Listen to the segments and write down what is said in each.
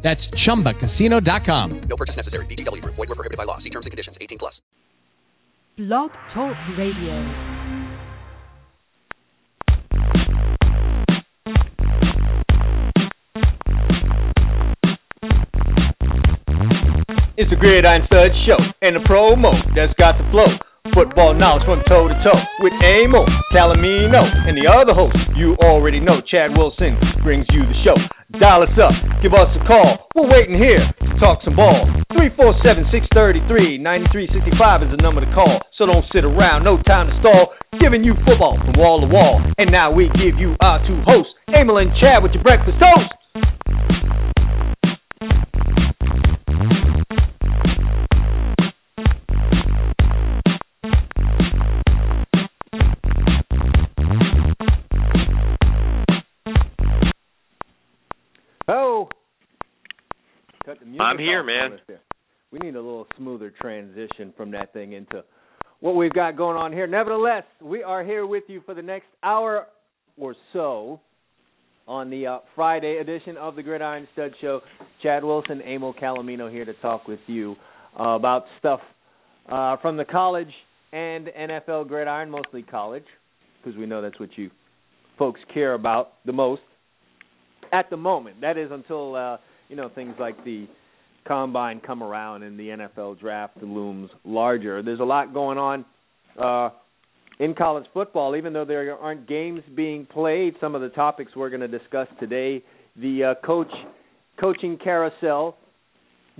That's chumbacasino.com. No purchase necessary. VGW Group. Void were prohibited by law. See terms and conditions. 18 plus. Blog Talk Radio. It's the Gridiron Stud Show and the promo that's got the flow. Football knowledge from toe to toe with Amo, Calomino, and the other host you already know, Chad Wilson, brings you the show. Dial us up, give us a call. We're waiting here to talk some ball. 347 633 9365 is the number to call, so don't sit around, no time to stall. Giving you football from wall to wall. And now we give you our two hosts, Emil and Chad with your breakfast toast. I'm here, man. We need a little smoother transition from that thing into what we've got going on here. Nevertheless, we are here with you for the next hour or so on the uh, Friday edition of the Gridiron Stud Show. Chad Wilson, Emil Calomino here to talk with you uh, about stuff uh, from the college and NFL gridiron, mostly college, because we know that's what you folks care about the most at the moment. That is until uh, you know things like the combine come around and the NFL draft looms larger. There's a lot going on uh, in college football, even though there aren't games being played. Some of the topics we're going to discuss today: the uh, coach coaching carousel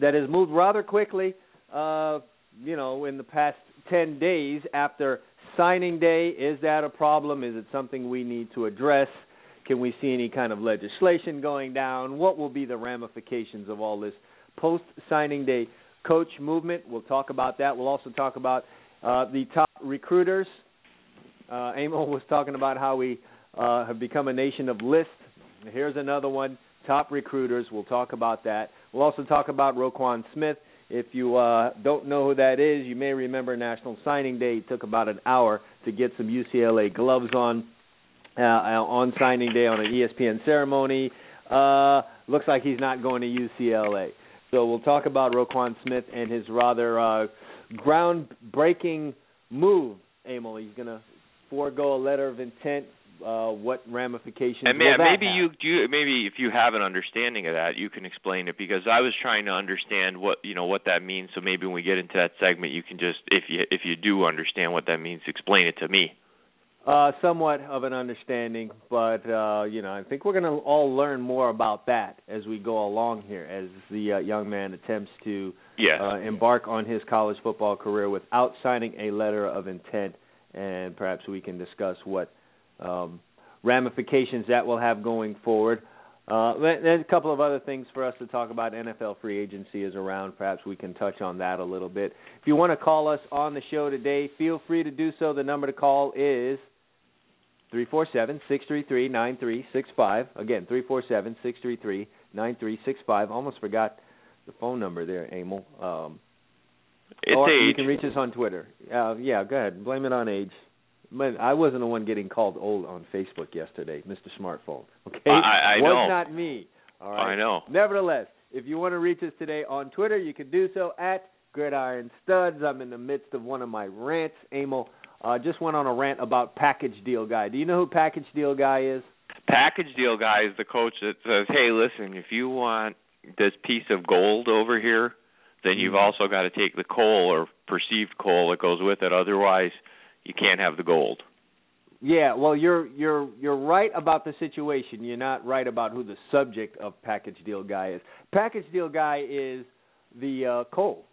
that has moved rather quickly. Uh, you know, in the past ten days after signing day, is that a problem? Is it something we need to address? Can we see any kind of legislation going down? What will be the ramifications of all this post signing day coach movement? We'll talk about that. We'll also talk about uh, the top recruiters. Uh, was talking about how we uh, have become a nation of lists. Here's another one top recruiters. We'll talk about that. We'll also talk about Roquan Smith. If you uh, don't know who that is, you may remember National Signing Day. It took about an hour to get some UCLA gloves on uh, on signing day on an ESPN ceremony. Uh, looks like he's not going to UCLA. So we'll talk about Roquan Smith and his rather uh, groundbreaking move. Emil, he's going to forego a letter of intent. Uh, what ramifications? And will that maybe you do. You, maybe if you have an understanding of that, you can explain it because I was trying to understand what you know what that means. So maybe when we get into that segment, you can just if you if you do understand what that means, explain it to me. Uh, somewhat of an understanding, but uh, you know, I think we're going to all learn more about that as we go along here, as the uh, young man attempts to Yes. uh, embark on his college football career without signing a letter of intent, and perhaps we can discuss what um, ramifications that will have going forward. Uh, there's a couple of other things for us to talk about. NFL free agency is around. Perhaps we can touch on that a little bit. If you want to call us on the show today, feel free to do so. The number to call is three four seven six three three nine three six five. Again, three four seven six three three nine three six five. Almost forgot the phone number there, Emil. Um, It's or you can reach us on Twitter. Uh, yeah, go ahead. Blame it on age. But I wasn't the one getting called old on Facebook yesterday, Mr. Smartphone. Okay, I- I was know. not me. All right. I know. Nevertheless, if you want to reach us today on Twitter, you can do so at Gridiron Studs. I'm in the midst of one of my rants. Emil uh, just went on a rant about Package Deal Guy. Do you know who Package Deal Guy is? Package deal guy is the coach that says, "Hey, listen, if you want this piece of gold over here, then you've Mm-hmm. also got to take the coal or perceived coal that goes with it. Otherwise, you can't have the gold." Yeah, well, you're you're you're right about the situation. You're not right about who the subject of package deal guy is. Package deal guy is the uh, coal.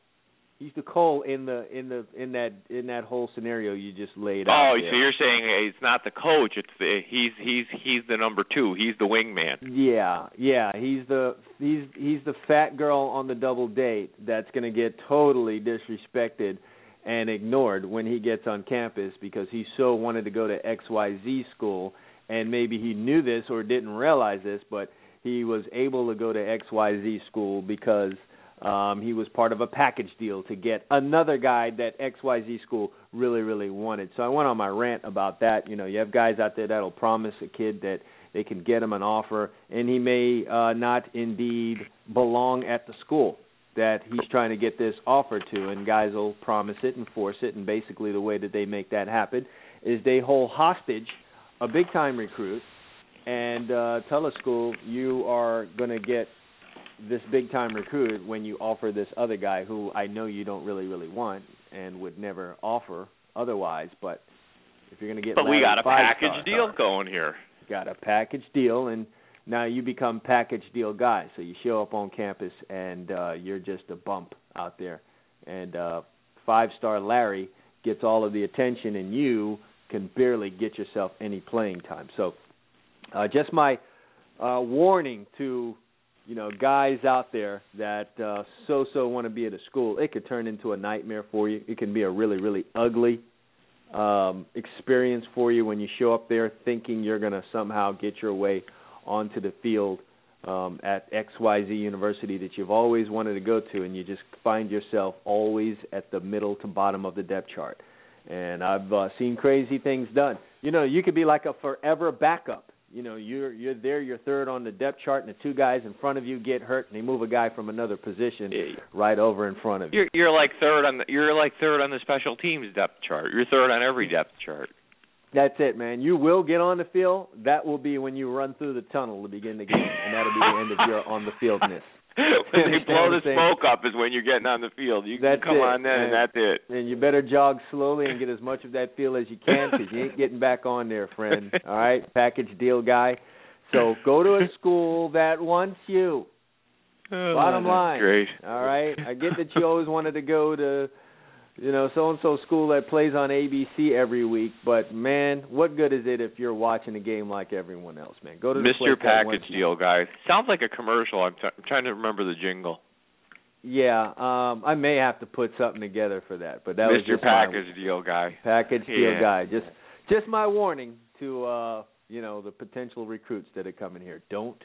He's the Cole in the in the in that in that whole scenario you just laid out. Oh, out. so you're saying it's not the coach; it's the he's he's he's the number two. He's the wingman. Yeah, yeah, he's the he's he's the fat girl on the double date that's going to get totally disrespected and ignored when he gets on campus because he so wanted to go to XYZ school and maybe he knew this or didn't realize this, but he was able to go to XYZ school because um he was part of a package deal to get another guy that XYZ school really really wanted. So I went on my rant about that. You know, you have guys out there that'll promise a kid that they can get him an offer and he may uh not indeed belong at the school that he's trying to get this offer to and guys will promise it and force it and basically the way that they make that happen is they hold hostage a big time recruit and uh tell a school you are going to get this big time recruit when you offer this other guy who I know you don't really really want and would never offer otherwise but if you're going to get But we got a package deal going here. got a package deal and now you become package deal guy. So you show up on campus and uh you're just a bump out there. And uh five star Larry gets all of the attention and you can barely get yourself any playing time. So uh just my uh warning to you know guys out there that uh so so want to be at a school it could turn into a nightmare for you. It can be a really really ugly um experience for you when you show up there thinking you're going to somehow get your way onto the field um at XYZ University that you've always wanted to go to and you just find yourself always at the middle to bottom of the depth chart. And I've uh, seen crazy things done. You know, you could be like a forever backup. You know, you're you're there, you're third on the depth chart, and the two guys in front of you get hurt, and they move a guy from another position right over in front of you. You're you're like third on the you're like third on the special teams depth chart. You're third on every depth chart. That's it, man. You will get on the field. That will be when you run through the tunnel to begin the game, and that'll be the end of your on the fieldness. when they blow the Understand what I'm saying? smoke up is when you're getting on the field. You That's can come it, on then, and man. that's it. And you better jog slowly and get as much of that feel as you can because you ain't getting back on there, friend. All right, package deal guy. So go to a school that wants you. Oh, Bottom Oh, that's line. Great. All right. I get that you always wanted to go to, you know, so and so school that plays on ABC every week, but man, what good is it if you're watching a game like everyone else, man? Go to the Mr. Package. Deal guy. Sounds like a commercial. I'm, t- I'm trying to remember the jingle. Yeah, um, I may have to put something together for that, but that was Mr. just my- Package Deal guy. package deal guy. Just just my warning to uh you know the potential recruits that are coming here. Don't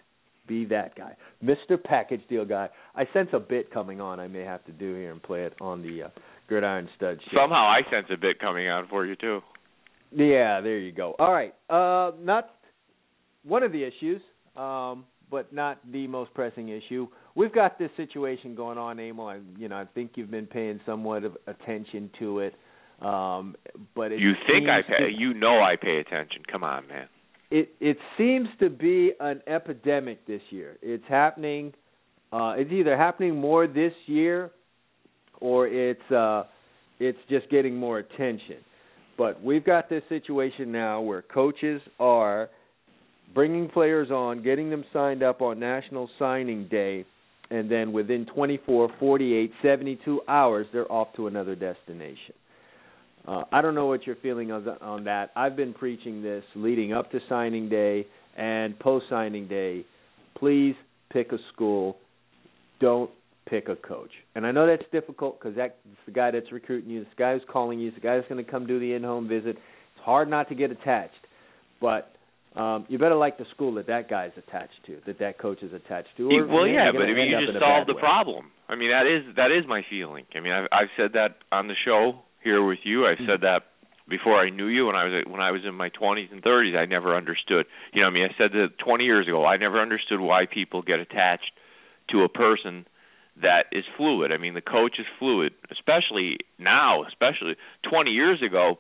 be that guy, Mr. Package Deal guy. I sense a bit coming on. I may have to do here and play it on the uh, Gridiron Stud show. Somehow I sense a bit coming on for you too. Yeah, there you go. All right, uh, not one of the issues, um, but not the most pressing issue. We've got this situation going on, Emil. I, you know, I think you've been paying somewhat of attention to it. Um, but it You think I pay? to- You know I pay attention. Come on, man. it it seems to be an epidemic this year. It's happening. Uh, it's either happening more this year, or it's uh, it's just getting more attention. But we've got this situation now where coaches are bringing players on, getting them signed up on National Signing Day, and then within 24, 48, 72 hours, they're off to another destination. Uh, I don't know what you're feeling on, on that. I've been preaching this leading up to signing day and post signing day. Please pick a school. Don't pick a coach. And I know that's difficult because that's the guy that's recruiting you, the guy who's calling you, the guy that's going to come do the in-home visit. It's hard not to get attached, but um, you better like the school that that guy's attached to, that that coach is attached to. Or well, yeah, but I mean, you just solved the way. problem. I mean, that is that is my feeling. I mean, I've I've said that on the show here with you. I've said that before I knew you when I was when I was in my 20s and 30s. I never understood. You know, I mean, I said that 20 years ago. I never understood why people get attached to a person that is fluid. I mean, the coach is fluid, especially now, especially 20 years ago,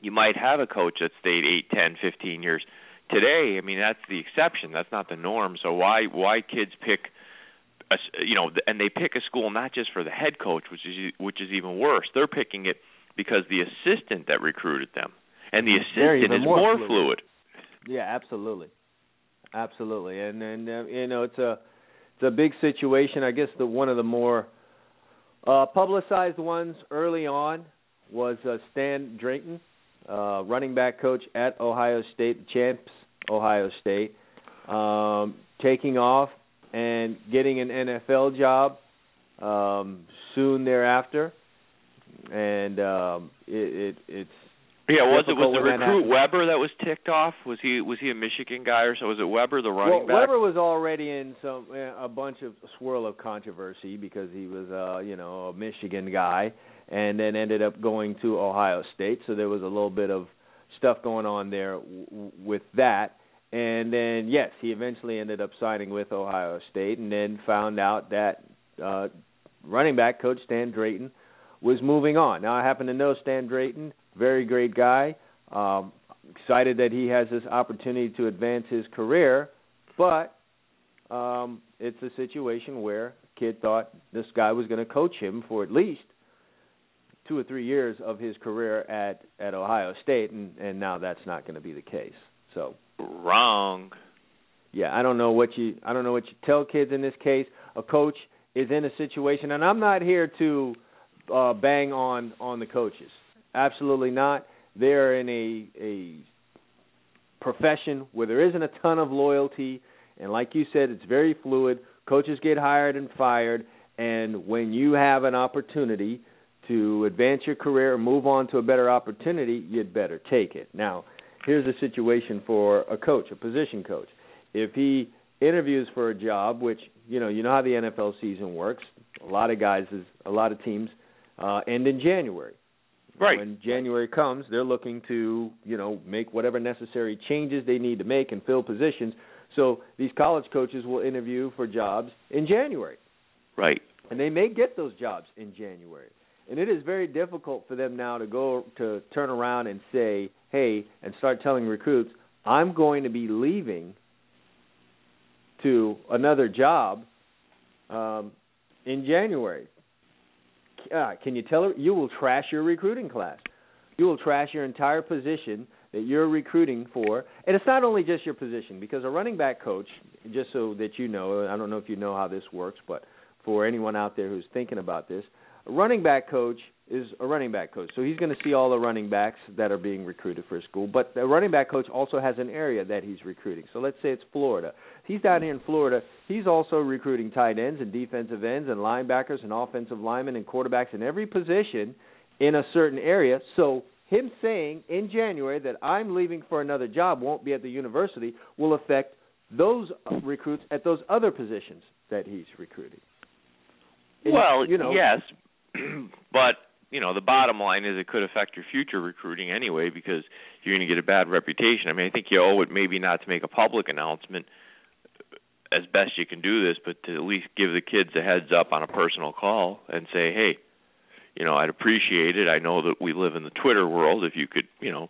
you might have a coach that stayed eight, ten, fifteen years. Today, I mean, that's the exception. That's not the norm. So why why kids pick a, s- you know, and they pick a school not just for the head coach, which is which is even worse. They're picking it because the assistant that recruited them, and the assistant is more more fluid. fluid. Yeah, absolutely, absolutely, and and uh, you know it's a it's a big situation. I guess the one of the more Uh, publicized ones early on was uh, Stan Drayton, uh, running back coach at Ohio State, champs Ohio State, um, taking off and getting an NFL job um, soon thereafter, and um, it, it, it's yeah, was it was the recruit. Weber that was ticked off? Was he was he a Michigan guy or so? Was it Weber the running well, back? Weber was already in some a bunch of swirl of controversy because he was uh, you know a Michigan guy, and then ended up going to Ohio State. So there was a little bit of stuff going on there w- w- with that. And then yes, he eventually ended up signing with Ohio State, and then found out that uh, running back coach Stan Drayton was moving on. Now I happen to know Stan Drayton, very great guy. Um, excited that he has this opportunity to advance his career, but um, it's a situation where kid thought this guy was going to coach him for at least two or three years of his career at at Ohio State, and and now that's not going to be the case. So Wrong. yeah, I don't know what you I don't know what you tell kids in this case. A coach is in a situation, and I'm not here to uh, bang on on the coaches. Absolutely not. They're in a a profession where there isn't a ton of loyalty, and like you said, it's very fluid. Coaches get hired and fired, and when you have an opportunity to advance your career and move on to a better opportunity, you'd better take it. Now, here's a situation for a coach, a position coach. If he interviews for a job, which you know, you know how the NFL season works. A lot of guys, a lot of teams uh, end in January. Right. When January comes, they're looking to you know make whatever necessary changes they need to make and fill positions. So these college coaches will interview for jobs in January Right. and they may get those jobs in January. And it is very difficult for them now to go to turn around and say, "Hey," and start telling recruits, "I'm going to be leaving to another job um, in January." Uh, can you tell her you will trash your recruiting class? You will trash your entire position that you're recruiting for, and it's not only just your position because a running back coach, just so that you know, I don't know if you know how this works, but for anyone out there who's thinking about this, a running back coach is a running back coach. So he's going to see all the running backs that are being recruited for a school, but the running back coach also has an area that he's recruiting. So let's say it's Florida. He's down here in Florida. He's also recruiting tight ends and defensive ends and linebackers and offensive linemen and quarterbacks in every position in a certain area. So him saying in January that I'm leaving for another job won't be at the university will affect those recruits at those other positions that he's recruiting. And, well, you know, yes, but you know the bottom line is it could affect your future recruiting anyway because you're going to get a bad reputation. I mean, I think you owe it maybe not to make a public announcement as best you can do this, but to at least give the kids a heads up on a personal call and say, hey, you know, I'd appreciate it. I know that we live in the Twitter world. If you could, you know,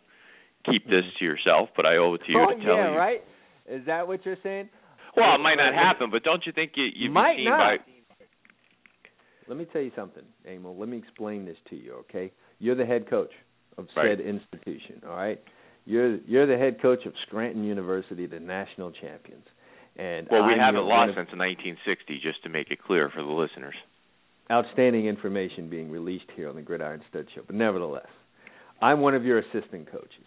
keep this to yourself, but I owe it to you oh, to tell yeah, you. right? Is that what you're saying? Well, it might not happen, but don't you think you you'd Might seen not. by Let me tell you something, Emil. Let me explain this to you, okay? You're the head coach of said Right. institution, all right? You're you're the head coach of Scranton University, the national champions. And Well, we I'm haven't lost of- since 1960, just to make it clear for the listeners. outstanding information being released here on the Gridiron Stud Show. But nevertheless, I'm one of your assistant coaches,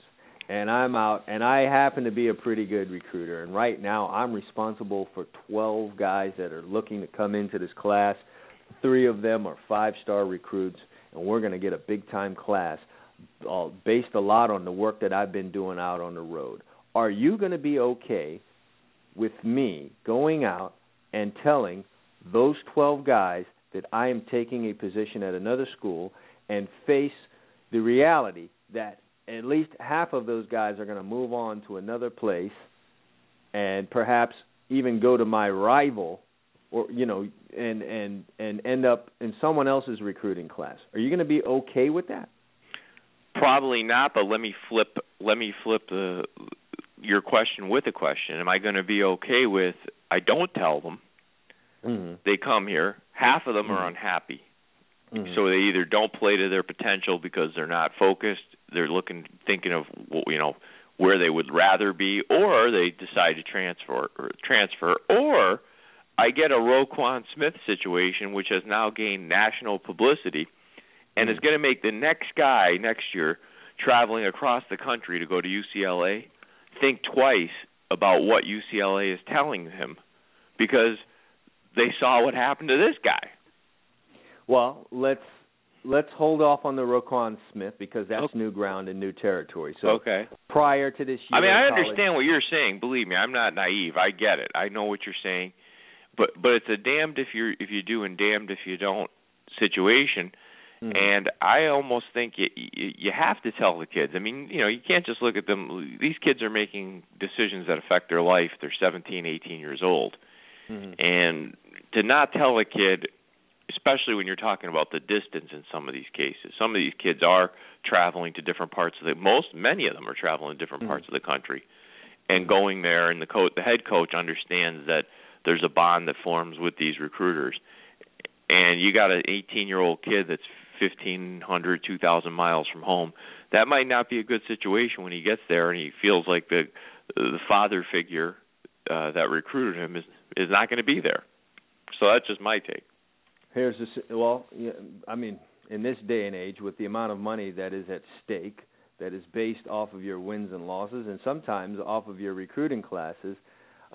and I'm out, and I happen to be a pretty good recruiter. And right now, I'm responsible for 12 guys that are looking to come into this class. Three of them are five-star recruits, and we're going to get a big-time class uh, based a lot on the work that I've been doing out on the road. Are you going to be okay with me going out and telling those 12 guys that I am taking a position at another school and face the reality that at least half of those guys are going to move on to another place and perhaps even go to my rival or you know and and and end up in someone else's recruiting class. Are you going to be okay with that? Probably not, but let me flip let me flip the your question with a question. Am I going to be okay with I don't tell them Mm-hmm. they come here, half of them are unhappy. So they either don't play to their potential because they're not focused, they're looking thinking of you know where they would rather be or they decide to transfer or transfer or I get a Roquan Smith situation, which has now gained national publicity, and is mm. going to make the next guy next year traveling across the country to go to UCLA think twice about what UCLA is telling him because they saw what happened to this guy. Well, let's let's hold off on the Roquan Smith because that's Okay. new ground and new territory. So okay. prior to this year, I mean, I college- understand what you're saying. Believe me, I'm not naive. I get it. I know what you're saying. But but it's a damned if you if you do and damned if you don't situation. Mhm. And I almost think you you you have to tell the kids. I mean, you know, you can't just look at them. These kids are making decisions that affect their life. They're 17, 18 years old. Mhm. And to not tell a kid, especially when you're talking about the distance in some of these cases, some of these kids are traveling to different parts of the most many of them are traveling to different Mhm. parts of the country and going there and the coach the head coach understands that there's a bond that forms with these recruiters. And you got an 18 year old kid that's 1500 2000 miles from home. That might not be a good situation when he gets there and he feels like the the father figure uh that recruited him is is not going to be there. So that's just my take. Here's the well, I mean, in this day and age, with the amount of money that is at stake, that is based off of your wins and losses, and sometimes off of your recruiting classes,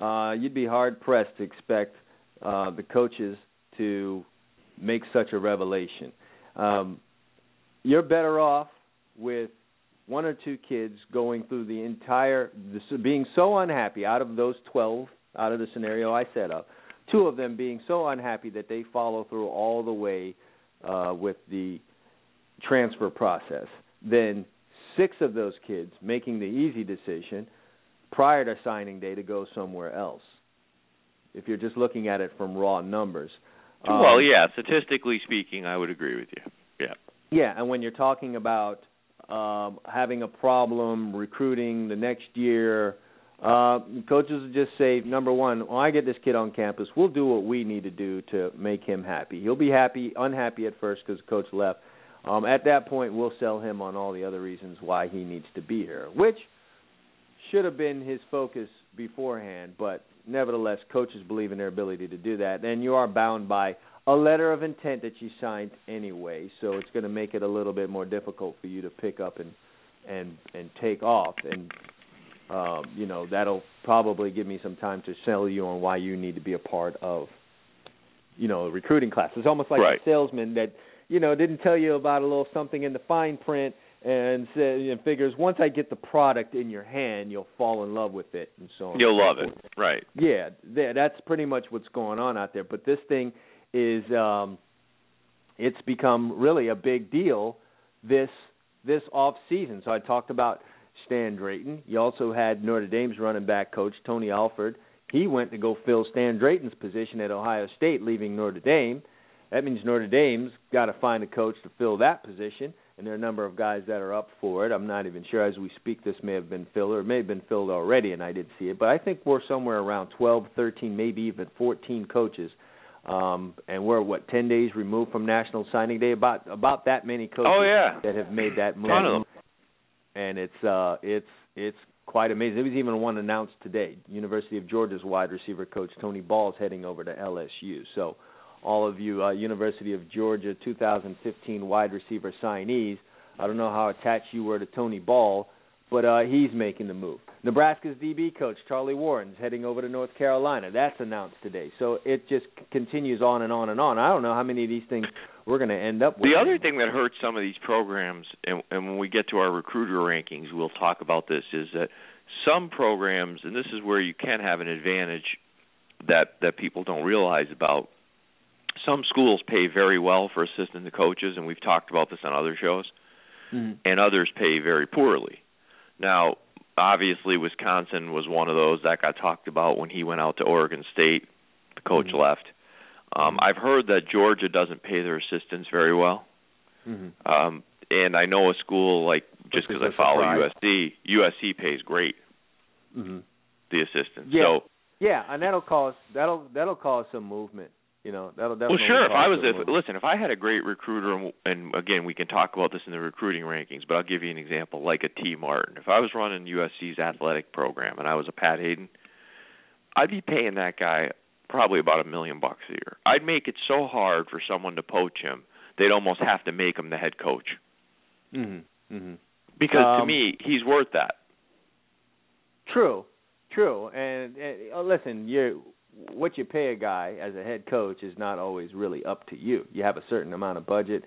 uh, you'd be hard pressed to expect uh, the coaches to make such a revelation. Um, you're better off with one or two kids going through the entire, this, being so unhappy out of those 12, out of the scenario I set up, two of them being so unhappy that they follow through all the way uh, with the transfer process, then six of those kids making the easy decision prior to signing day to go somewhere else. If you're just looking at it from raw numbers. Um, well yeah statistically speaking i would agree with you yeah yeah, and when you're talking about um, having a problem recruiting the next year, uh, coaches will just say, number one, when I get this kid on campus, we'll do what we need to do to make him happy. He'll be happy, unhappy at first because coach left. Um, at that point, we'll sell him on all the other reasons why he needs to be here, which should have been his focus beforehand. But nevertheless, coaches believe in their ability to do that, and you are bound by a letter of intent that you signed anyway. So it's going to make it a little bit more difficult for you to pick up and and and take off, and um, you know that'll probably give me some time to sell you on why you need to be a part of you know recruiting class. It's almost like Right. a salesman that you know didn't tell you about a little something in the fine print and and figures once I get the product in your hand, you'll fall in love with it and so on. you'll love forth. it right Yeah, th- that's pretty much what's going on out there. But this thing is um it's become really a big deal this this off season. So I talked about Stan Drayton. You also had Notre Dame's running back coach Tony Alford. He went to go fill Stan Drayton's position at Ohio State, leaving Notre Dame. That means Notre Dame's got to find a coach to fill that position, and there are a number of guys that are up for it. I'm not even sure as we speak this may have been filled or it may have been filled already, and I didn't see it. But I think we're somewhere around 12, 13, maybe even 14 coaches, um, and we're what 10 days removed from National Signing Day. About about that many coaches Oh, yeah. that have made that move, Ton of them. and it's uh, it's it's quite amazing. There was even one announced today. University of Georgia's wide receiver coach Tony Ball is heading over to LSU. So all of you uh, University of Georgia 2015 wide receiver signees. I don't know how attached you were to Tony Ball, but uh, he's making the move. Nebraska's DB coach Charlie Warren's heading over to North Carolina. That's announced today. So it just c- continues on and on and on. I don't know how many of these things we're going to end up with. The other thing that hurts some of these programs, and, and when we get to our recruiter rankings, we'll talk about this, is that some programs, and this is where you can have an advantage that that people don't realize about. Some schools pay very well for assistant coaches, and we've talked about this on other shows, Mhm. and others pay very poorly. Now, obviously, Wisconsin was one of those that got talked about when he went out to Oregon State. The coach Mhm. left. Um, I've heard that Georgia doesn't pay their assistants very well. Mhm. Um, and I know a school like just because I follow surprise. USC, USC pays great Mhm. the assistants. Yeah. So Yeah, and that'll cause that'll that'll cause some movement. You know, that'll well, sure. If I was if movement. listen, if I had a great recruiter, and, and again we can talk about this in the recruiting rankings, but I'll give you an example like a Tee Martin. If I was running USC's athletic program and I was a Pat Haden, I'd be paying that guy probably about a million bucks a year. I'd make it so hard for someone to poach him, they'd almost have to make him the head coach. Mhm. Mhm. Because to Um, me, he's worth that. True, true. And, and uh, listen, you what you pay a guy as a head coach is not always really up to you. You have a certain amount of budget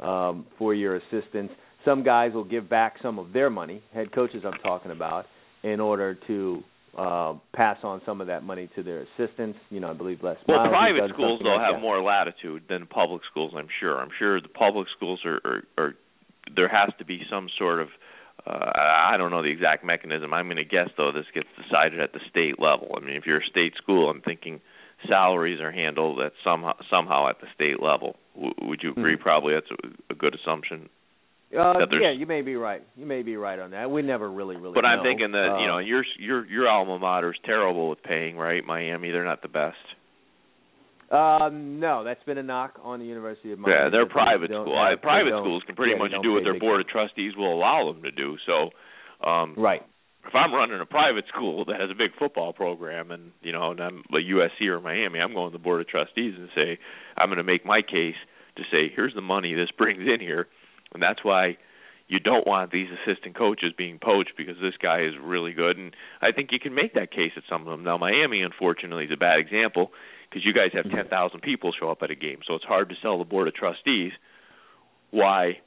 um, for your assistants. Some guys will give back some of their money, head coaches I'm talking about, in order to uh, pass on some of that money to their assistants. You know, I believe less. Well, Miles private schools they'll like have that. more latitude than public schools. I'm sure. I'm sure the public schools are, are, are there has to be some sort of uh, I don't know the exact mechanism. I'm going to guess though this gets decided at the state level. I mean, if you're a state school, I'm thinking salaries are handled at somehow somehow at the state level. W- would you agree? Mhm. Probably that's a, a good assumption. Uh, yeah, you may be right. You may be right on that. We never really, really. But I'm thinking that you Uh, know your your your alma mater is terrible with paying, right? Miami, they're not the best. Um, no, that's been a knock on the University of Miami. Yeah, they're they private don't school. have- I, they private schools can pretty yeah, much don't what their board of trustees will allow them to do. So, um Right. if I'm running a private school that has a big football program and you know, and I'm like USC or Miami, I'm going to the board of trustees and say I'm going to make my case to say here's the money this brings in here, and that's why you don't want these assistant coaches being poached because this guy is really good and I think you can make that case at some of them. Now Miami unfortunately is a bad example because you guys have 10,000 people show up at a game, so it's hard to sell the board of trustees why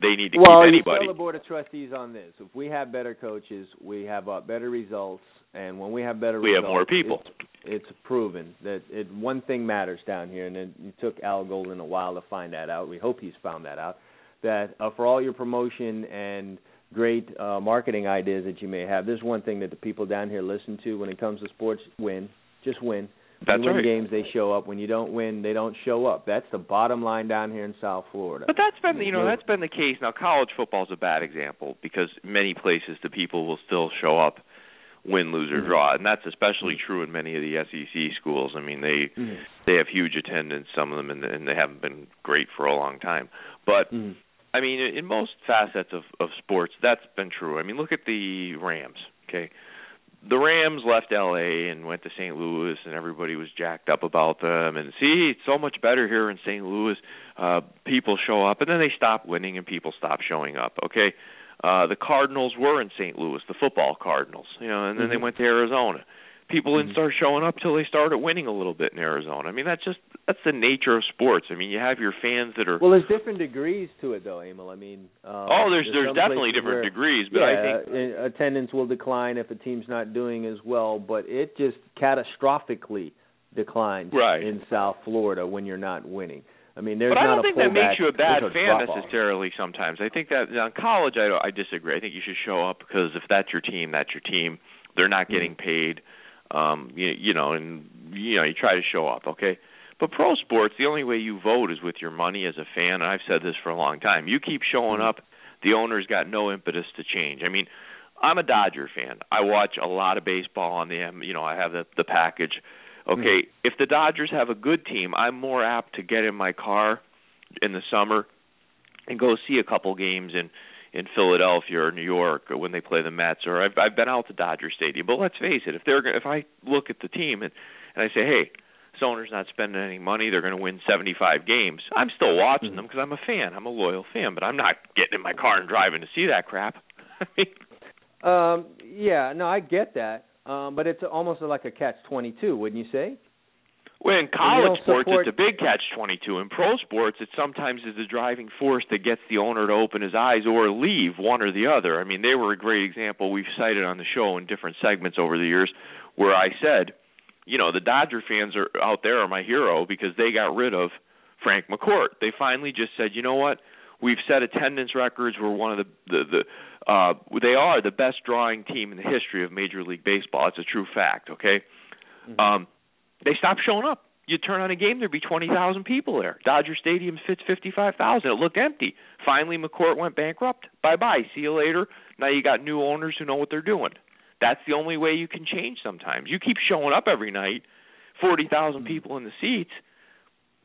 they need to well, keep you anybody. tell the board of trustees on this. If we have better coaches, we have uh, better results, and when we have better We have more people. It's, it's proven that it one thing matters down here, and it, it took Al Golden a while to find that out. We hope he's found that out. That uh, for all your promotion and great uh, marketing ideas that you may have, there's one thing that the people down here listen to when it comes to sports: win, just win. That's you win right. games, they show up. When you don't win, they don't show up. That's the bottom line down here in South Florida. But that's been you know that's been the case. Now college football is a bad example because many places the people will still show up, win, lose or Mhm. draw, and that's especially true in many of the SEC schools. I mean they Mhm. they have huge attendance, some of them, and, and they haven't been great for a long time. But Mhm. I mean, in most facets of of sports, that's been true. I mean, look at the Rams. Okay, the Rams left L.A. and went to St. Louis, and everybody was jacked up about them. And see, it's so much better here in St. Louis. Uh, people show up, and then they stop winning, and people stop showing up. Okay, uh, the Cardinals were in St. Louis, the football Cardinals, you know, and then they Mhm. went to Arizona. People didn't Mhm. start showing up till they started winning a little bit in Arizona. I mean, that's just that's the nature of sports. I mean, you have your fans that are Well, there's different degrees to it, though, Emil. I mean, um, oh, there's there's some definitely different where, degrees, but yeah, I think uh, attendance will decline if a team's not doing as well, but it just catastrophically declines Right. in South Florida when you're not winning. I mean, there's but I don't a think that makes you a bad there's fan necessarily. Sometimes I think that on college, I don't, I disagree. I think you should show up because if that's your team, that's your team. They're not getting Mm-hmm. paid, um, you, you know, and you know you try to show up, okay. But pro sports, the only way you vote is with your money as a fan. And I've said this for a long time. You keep showing Mhm. up, the owner's got no impetus to change. I mean, I'm a Dodger fan. I watch a lot of baseball on the, M- you know, I have the the package. Okay, if the Dodgers have a good team, I'm more apt to get in my car in the summer and go see a couple games in in Philadelphia or New York or when they play the Mets or I've I've been out to Dodger Stadium. But let's face it, if they're if I look at the team and and I say, "Hey, this owner's not spending any money, they're going to win 75 games." I'm still watching Mhm. them because I'm a fan. I'm a loyal fan, but I'm not getting in my car and driving to see that crap. Um, yeah, no, I get that, um, but it's almost like a catch twenty two, wouldn't you say? Well, in college sports, support- it's a big catch twenty two. In pro sports, it sometimes is the driving force that gets the owner to open his eyes or leave, one or the other. I mean, they were a great example we've cited on the show in different segments over the years, where I said, you know, the Dodger fans are out there are my hero because they got rid of Frank McCourt. They finally just said, you know what? We've set attendance records. We're one of the the, the uh they are the best drawing team in the history of Major League Baseball. It's a true fact, okay? Um they stopped showing up. You turn on a game, there'd be twenty thousand people there. Dodger Stadium fits fifty five thousand. It looked empty. Finally, McCourt went bankrupt. Bye bye. See you later. Now you got new owners who know what they're doing. That's the only way you can change. Sometimes you keep showing up every night, forty thousand hmm. people in the seats.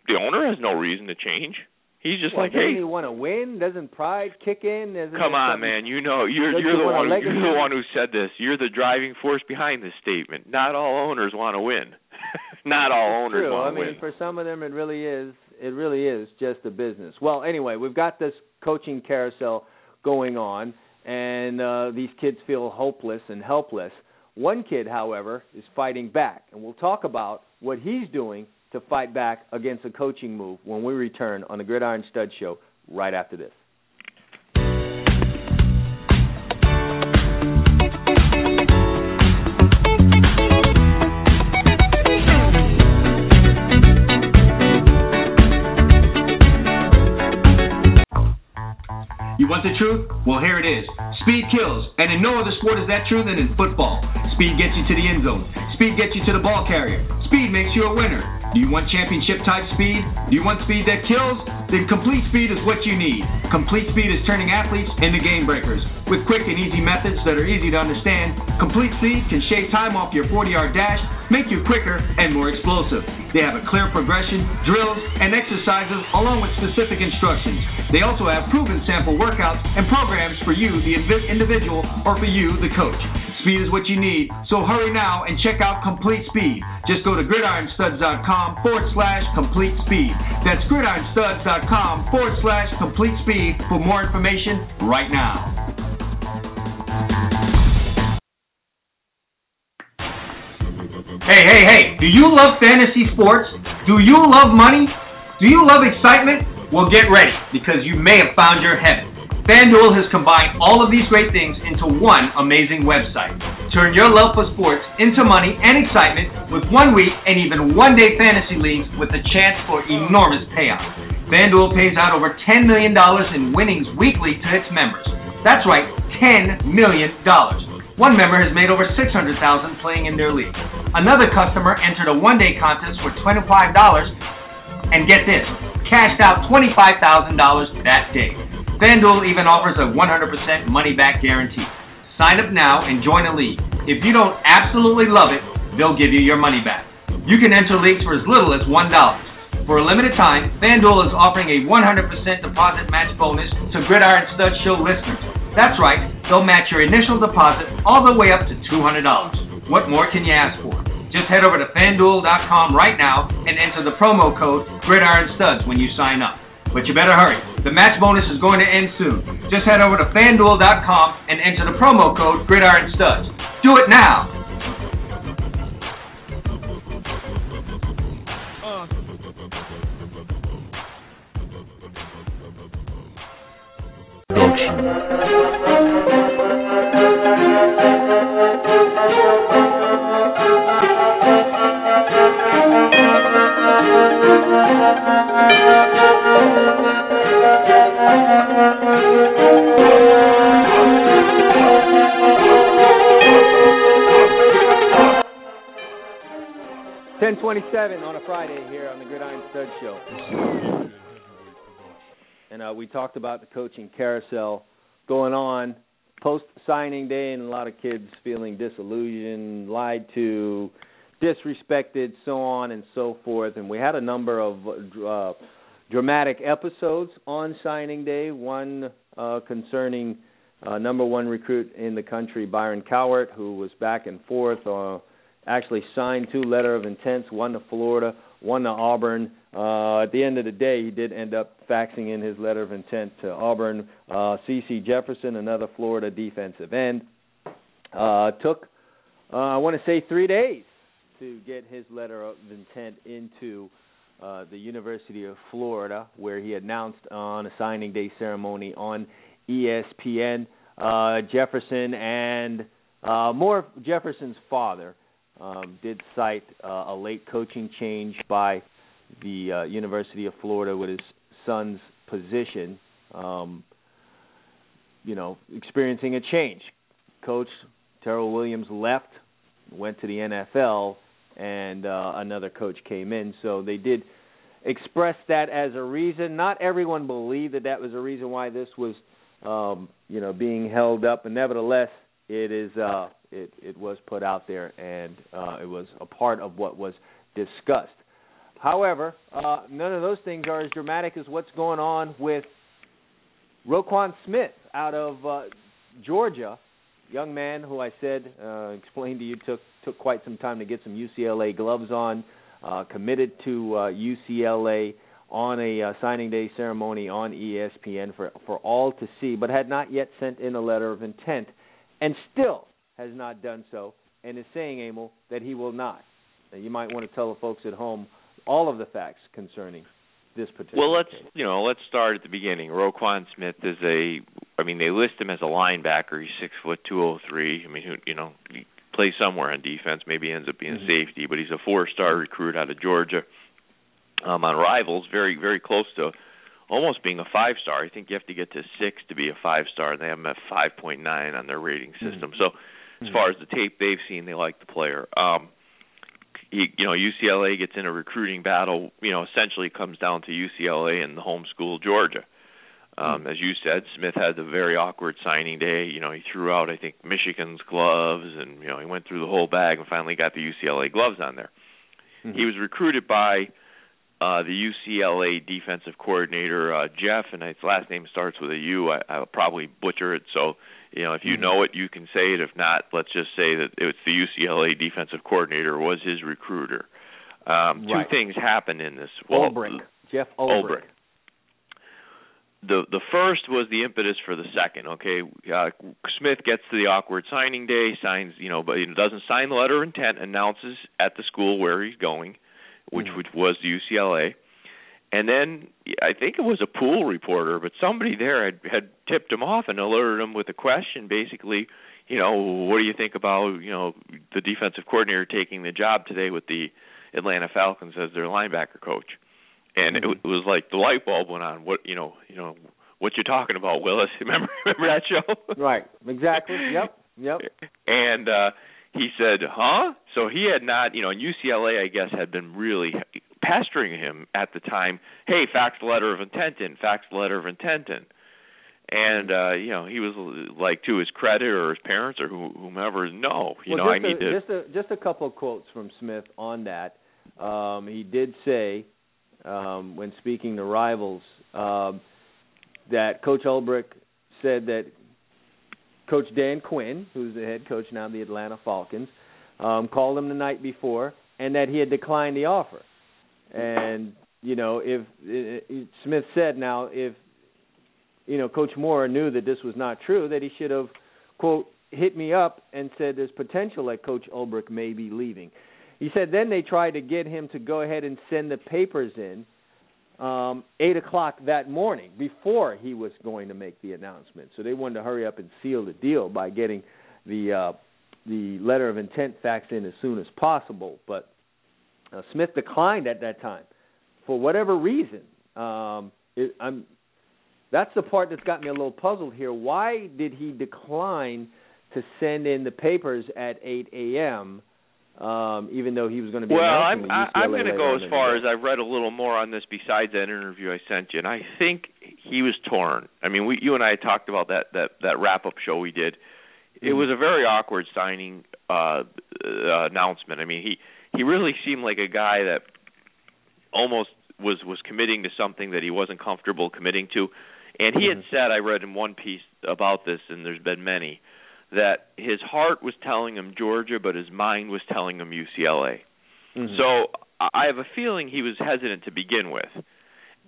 The owner has no reason to change. He's just well, like, doesn't hey, he want to win? Doesn't pride kick in? Isn't Come on, man. You know you're you're the one you're the one who said this. You're the driving force behind this statement. Not all owners want to win. not all owners true. I want to mean, win. for some of them, it really is. It really is just a business. Well, anyway, we've got this coaching carousel going on, and uh, these kids feel hopeless and helpless. One kid, however, is fighting back, and we'll talk about what he's doing to fight back against a coaching move when we return on the Gridiron Stud Show right after this. Want the truth? Well, here it is. Speed kills, and in no other sport is that true than in football. Speed gets you to the end zone. Speed gets you to the ball carrier. Speed makes you a winner. Do you want championship type speed? Do you want speed that kills? Then complete speed is what you need. Complete speed is turning athletes into game breakers. With quick and easy methods that are easy to understand, complete speed can shave time off your 40 yard dash, make you quicker and more explosive. They have a clear progression, drills, and exercises along with specific instructions. They also have proven sample workouts and programs for you, the individual, or for you, the coach. Speed is what you need, so hurry now and check out Complete Speed. Just go to gridironstuds.com forward slash complete speed. That's gridironstuds.com forward slash complete speed for more information right now. Hey, hey, hey, do you love fantasy sports? Do you love money? Do you love excitement? Well, get ready because you may have found your heaven. FanDuel has combined all of these great things into one amazing website. Turn your love for sports into money and excitement with one week and even one day fantasy leagues with a chance for enormous payouts. FanDuel pays out over $10 million in winnings weekly to its members. That's right, $10 million. One member has made over 600,000 playing in their league. Another customer entered a one-day contest for $25 and get this, cashed out $25,000 that day. FanDuel even offers a 100% money-back guarantee. Sign up now and join a league. If you don't absolutely love it, they'll give you your money back. You can enter leagues for as little as $1. For a limited time, FanDuel is offering a 100% deposit match bonus to Gridiron Stud Show listeners. That's right, they'll match your initial deposit all the way up to $200. What more can you ask for? Just head over to fanduel.com right now and enter the promo code Gridiron Studs when you sign up. But you better hurry. The match bonus is going to end soon. Just head over to fanduel.com and enter the promo code GridironStuds. Do it now. Production. 1027 on a Friday here on the Gridiron Stud Show. And uh, we talked about the coaching carousel going on post signing day and a lot of kids feeling disillusioned, lied to, disrespected, so on and so forth. And we had a number of uh, dramatic episodes on signing day. One uh, concerning uh, number one recruit in the country, Byron Cowart, who was back and forth. Uh, actually signed two letter of intents, one to Florida, one to Auburn. Uh, at the end of the day, he did end up faxing in his letter of intent to Auburn. Uh, C.C. Jefferson, another Florida defensive end, uh, took uh, I want to say three days to get his letter of intent into uh, the University of Florida, where he announced on a signing day ceremony on ESPN. Uh, Jefferson and uh, more Jefferson's father um, did cite uh, a late coaching change by the uh, University of Florida with his son's position. Um, you know, experiencing a change. Coach Terrell Williams left, went to the NFL, and uh, another coach came in. So they did express that as a reason. Not everyone believed that that was a reason why this was, um, you know, being held up. And nevertheless, it is uh, it it was put out there, and uh, it was a part of what was discussed. However, uh, none of those things are as dramatic as what's going on with Roquan Smith out of uh, Georgia, young man who I said uh, explained to you took took quite some time to get some UCLA gloves on. uh, committed to uh, UCLA on a uh, signing day ceremony on ESPN for for all to see, but had not yet sent in a letter of intent, and still has not done so, and is saying, Emil, that he will not. Now, you might want to tell the folks at home all of the facts concerning this particular. Well, let's case. you know, let's start at the beginning. Roquan Smith is a, I mean, they list him as a linebacker. He's six foot two oh three. I mean, who you know, he plays somewhere on defense. Maybe ends up being Mhm. safety, but he's a four star recruit out of Georgia. Um, on rivals, very very close to almost being a five star. I think you have to get to six to be a five star. They have him at five point nine on their rating system. So as Mhm. far as the tape they've seen, they like the player. Um, he, you know, UCLA gets in a recruiting battle. You know, essentially comes down to UCLA and the home school Georgia. Um, As you said, Smith had a very awkward signing day. You know, he threw out I think Michigan's gloves, and you know he went through the whole bag and finally got the UCLA gloves on there. Mhm. He was recruited by uh the UCLA defensive coordinator uh Jeff, and his last name starts with a U. I, I'll probably butcher it, so you know if you Mhm. know it, you can say it. If not, let's just say that it's the UCLA defensive coordinator was his recruiter. Um, Right. Two things happened in this. Well, Ulbrich, Jeff Ulbrich. Ulbrich. the the first was the impetus for the second. Okay, uh, Smith gets to the awkward signing day, signs, you know, but he doesn't sign the letter of intent, announces at the school where he's going, which Mhm. which was the UCLA, and then I think it was a pool reporter, but somebody there had had tipped him off and alerted him with a question, basically, you know, what do you think about you know the defensive coordinator taking the job today with the Atlanta Falcons as their linebacker coach? and Mhm. it, it was like the light bulb went on. What you know, you know, what you talking about, Willis? Remember, remember that show? Right. Exactly. Yep. Yep. And uh he said, "Huh?" So he had not, you know, and UCLA, I guess, had been really pestering him at the time. Hey, fax the letter of intent in, fax letter of intent in. And uh, you know, he was like to his credit or his parents or who, whomever, no, you well, know, I a, need to just a just a couple of quotes from Smith on that. Um, he did say um, when speaking to rivals um, that Coach Ulbrich said that Coach Dan Quinn, who's the head coach now of the Atlanta Falcons, um, called him the night before and that he had declined the offer. And you know, if it, it, Smith said now if you know Coach Mora knew that this was not true, that he should have quote hit me up and said there's potential that Coach Ulbrich may be leaving. He said then they tried to get him to go ahead and send the papers in um, eight o'clock that morning before he was going to make the announcement. So they wanted to hurry up and seal the deal by getting the uh, the letter of intent faxed in as soon as possible. But uh, Smith declined at that time for whatever reason. Um, it, I'm that's the part that's got me a little puzzled here. Why did he decline to send in the papers at 8 a.m. Um, even though he was going to be Well, I'm I, I'm going to go as far as I've read a little more on this besides that interview I sent you, and I think he was torn. I mean, we you and I talked about that that that wrap up show we did. It Mhm. was a very awkward signing uh, uh announcement. I mean, he he really seemed like a guy that almost was was committing to something that he wasn't comfortable committing to. And he had Mhm. said, I read in one piece about this, and there's been many, that his heart was telling him Georgia, but his mind was telling him UCLA. Mhm. So I have a feeling he was hesitant to begin with,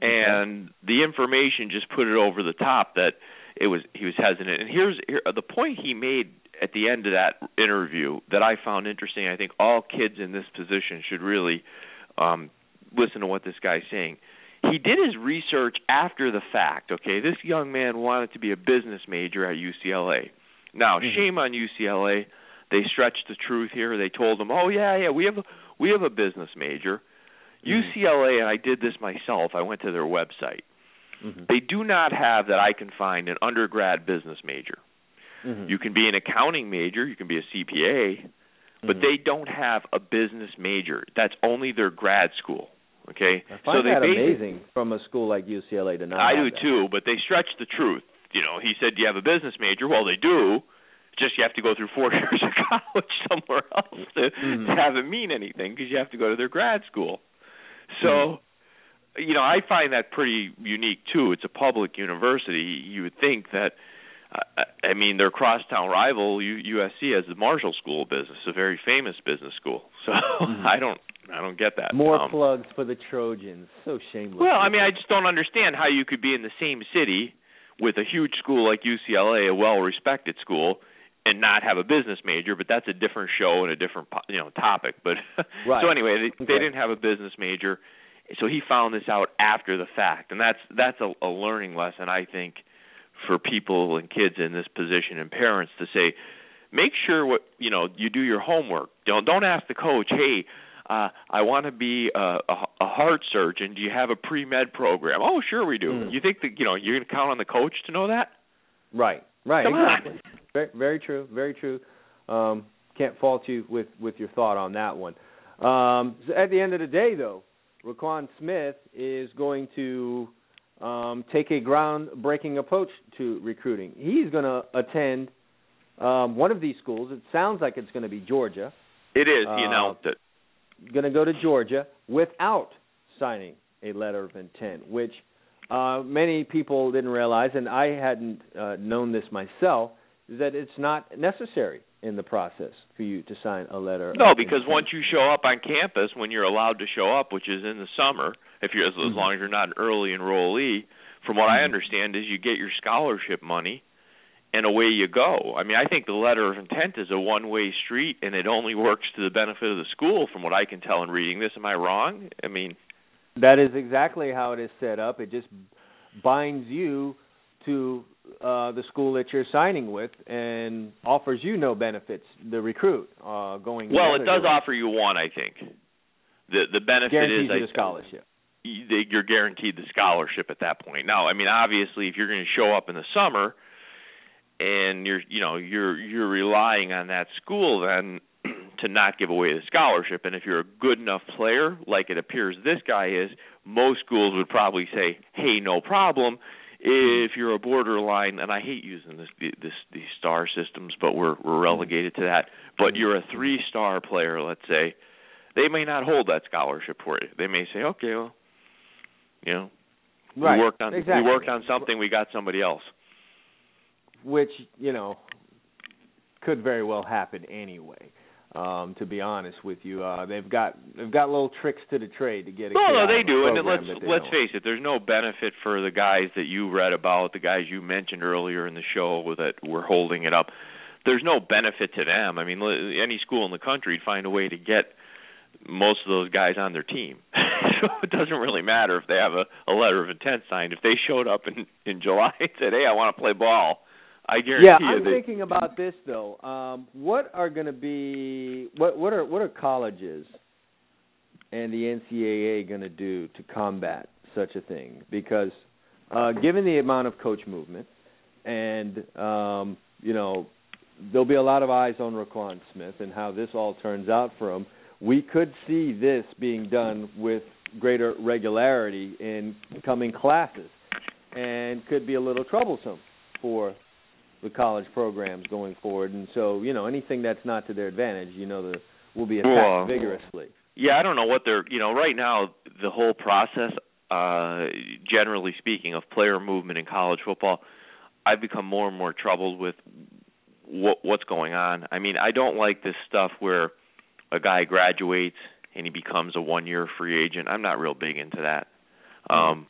and the information just put it over the top that it was he was hesitant. And here's here, the point he made at the end of that interview that I found interesting. I think all kids in this position should really um, listen to what this guy's saying. He did his research after the fact. Okay, this young man wanted to be a business major at UCLA. Now, Mhm. shame on UCLA. They stretched the truth here. They told him, "Oh yeah, yeah, we have a, we have a business major." Mhm. UCLA, and I did this myself. I went to their website. Mhm. They do not have that I can find an undergrad business major. Mhm. You can be an accounting major, you can be a CPA, but Mhm. they don't have a business major. That's only their grad school. Okay, I find so that amazing from a school like UCLA to not. I do that. too, but they stretch the truth. You know, he said, "Do you have a business major?" Well, they do. Just you have to go through four years of college somewhere else to, Mhm. to have it mean anything because you have to go to their grad school. So, Mm-hmm. you know, I find that pretty unique too. It's a public university. You would think that. I mean, their crosstown rival U- USC has the Marshall School of Business, a very famous business school. So Mhm. I don't, I don't get that. More um, plugs for the Trojans. So shameless. Well, I mean, I just don't understand how you could be in the same city with a huge school like UCLA, a well-respected school, and not have a business major. But that's a different show and a different you know topic. But Right. so anyway, they, Okay. they didn't have a business major, so he found this out after the fact, and that's that's a, a learning lesson I think for people and kids in this position and parents to say, make sure what you know you do your homework. Don't don't ask the coach, hey. Uh, I want to be a, a, a heart surgeon. Do you have a pre med program? Oh, sure we do. Mm. You think that you know you're going to count on the coach to know that? Right. Right. Come on. exactly. Very, very true. Very true. Um, can't fault you with with your thought on that one. Um, so at the end of the day, though, Roquan Smith is going to um, take a groundbreaking approach to recruiting. He's going to attend um, one of these schools. It sounds like it's going to be Georgia. It is. He Uh, announced it. Going to go to Georgia without signing a letter of intent, which uh, many people didn't realize, and I hadn't uh, known this myself, is that it's not necessary in the process for you to sign a letter. No, because intent. once you show up on campus, when you're allowed to show up, which is in the summer, if you're as, Mm-hmm. as long as you're not an early enrollee, from what I understand, is you get your scholarship money, and away you go. I mean, I think the letter of intent is a one-way street, and it only works to the benefit of the school, from what I can tell in reading this. Am I wrong? I mean, that is exactly how it is set up. It just binds you to uh, the school that you're signing with and offers you no benefits. The recruit uh, going. well, it does offer you one, I think. The the benefit guarantees is you I, the scholarship. You're guaranteed the scholarship at that point. Now, I mean, obviously, if you're going to show up in the summer and you're, you know, you're you're relying on that school then to not give away the scholarship, and if you're a good enough player, like it appears this guy is, most schools would probably say, "Hey, no problem." If you're a borderline, and I hate using this, this these star systems, but we're we're relegated to that. But you're a three-star player, let's say, they may not hold that scholarship for you. They may say, "Okay, well, you know, Right. we worked on exactly. we worked on something, we got somebody else." which you know could very well happen anyway. Um, to be honest with you, uh, they've got they've got little tricks to the trade to get. No, kid no, they do, and let's let's don't. face it. There's no benefit for the guys that you read about, the guys you mentioned earlier in the show that were holding it up. There's no benefit to them. I mean, any school in the country would find a way to get most of those guys on their team. so it doesn't really matter if they have a, a letter of intent signed. If they showed up in in July and said, "Hey, I want to play ball," I guarantee Yeah, you I'm they, thinking about this though. Um, what are going to be what what are what are colleges and the NCAA going to do to combat such a thing? Because uh, given the amount of coach movement, and um, you know, there'll be a lot of eyes on Roquan Smith and how this all turns out for him. We could see this being done with greater regularity in coming classes, and could be a little troublesome for the college programs going forward. And so, you know, anything that's not to their advantage, you know, the will be attacked Well, vigorously. Yeah, I don't know what they're you know right now the whole process uh generally speaking of player movement in college football I've become more and more troubled with what what's going on. I mean, I don't like this stuff where a guy graduates and he becomes a one year free agent. I'm not real big into that. Um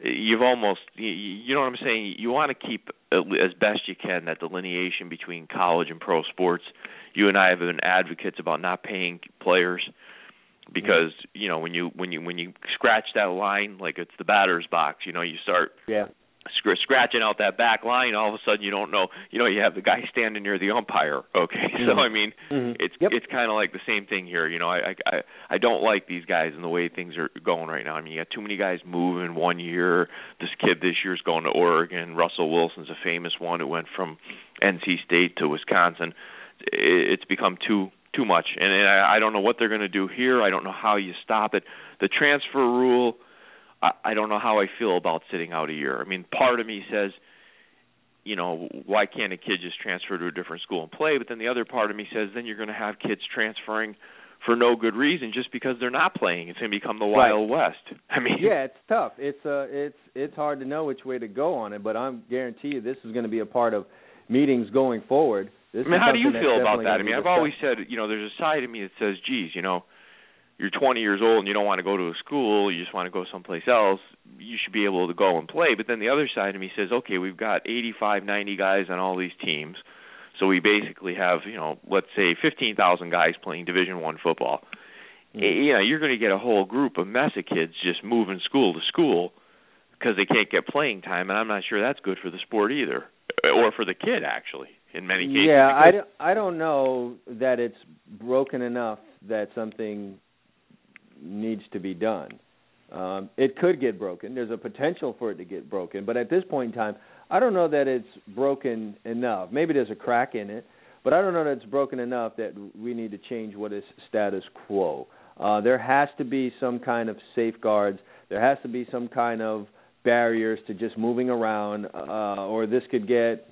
you've almost you, you know what I'm saying you want to keep as best you can that delineation between college and pro sports you and I have been advocates about not paying players because you know when you when you when you scratch that line like it's the batter's box you know you start Yeah. Scr- scratching out that back line all of a sudden you don't know you know you have the guy standing near the umpire okay? So Mhm. i mean Mhm. it's Yep. it's kind of like the same thing here you know I, I i i don't like these guys and the way things are going right now. I mean you got too many guys moving one year. This kid this year's going to oregon. Russell wilson's a famous one who went from nc state to wisconsin. It, it's become too too much. And, and I, I don't know what they're going to do here. I don't know how you stop it. The transfer rule I, I don't know how I feel about sitting out a year. I mean, part of me says, you know, why can't a kid just transfer to a different school and play? But then the other part of me says, then you're going to have kids transferring for no good reason just because they're not playing. It's going to become the Right. Wild West. I mean, Yeah, it's tough. It's uh it's it's hard to know which way to go on it, but I'm guarantee you this is going to be a part of meetings going forward. This I mean, how do you feel about that? I mean, I've always said, you know, there's a side of me that says, geez, you know, you're 20 years old and you don't want to go to a school, you just want to go someplace else, you should be able to go and play. But then the other side of me says, okay, we've got 85, 90 guys on all these teams. So we basically have, you know, let's say 15,000 guys playing Division 1 football. Mm-hmm. You know, you're going to get a whole group of mess of kids just moving school to school because they can't get playing time, and I'm not sure that's good for the sport either, or for the kid actually. In many cases, yeah, I I don't know that it's broken enough that something needs to be done. Um, it could get broken. There's a potential for it to get broken, but at this point in time, I don't know that it's broken enough. Maybe there's a crack in it, but I don't know that it's broken enough that we need to change what is status quo. Uh, there has to be some kind of safeguards. There has to be some kind of barriers to just moving around, uh, or this could get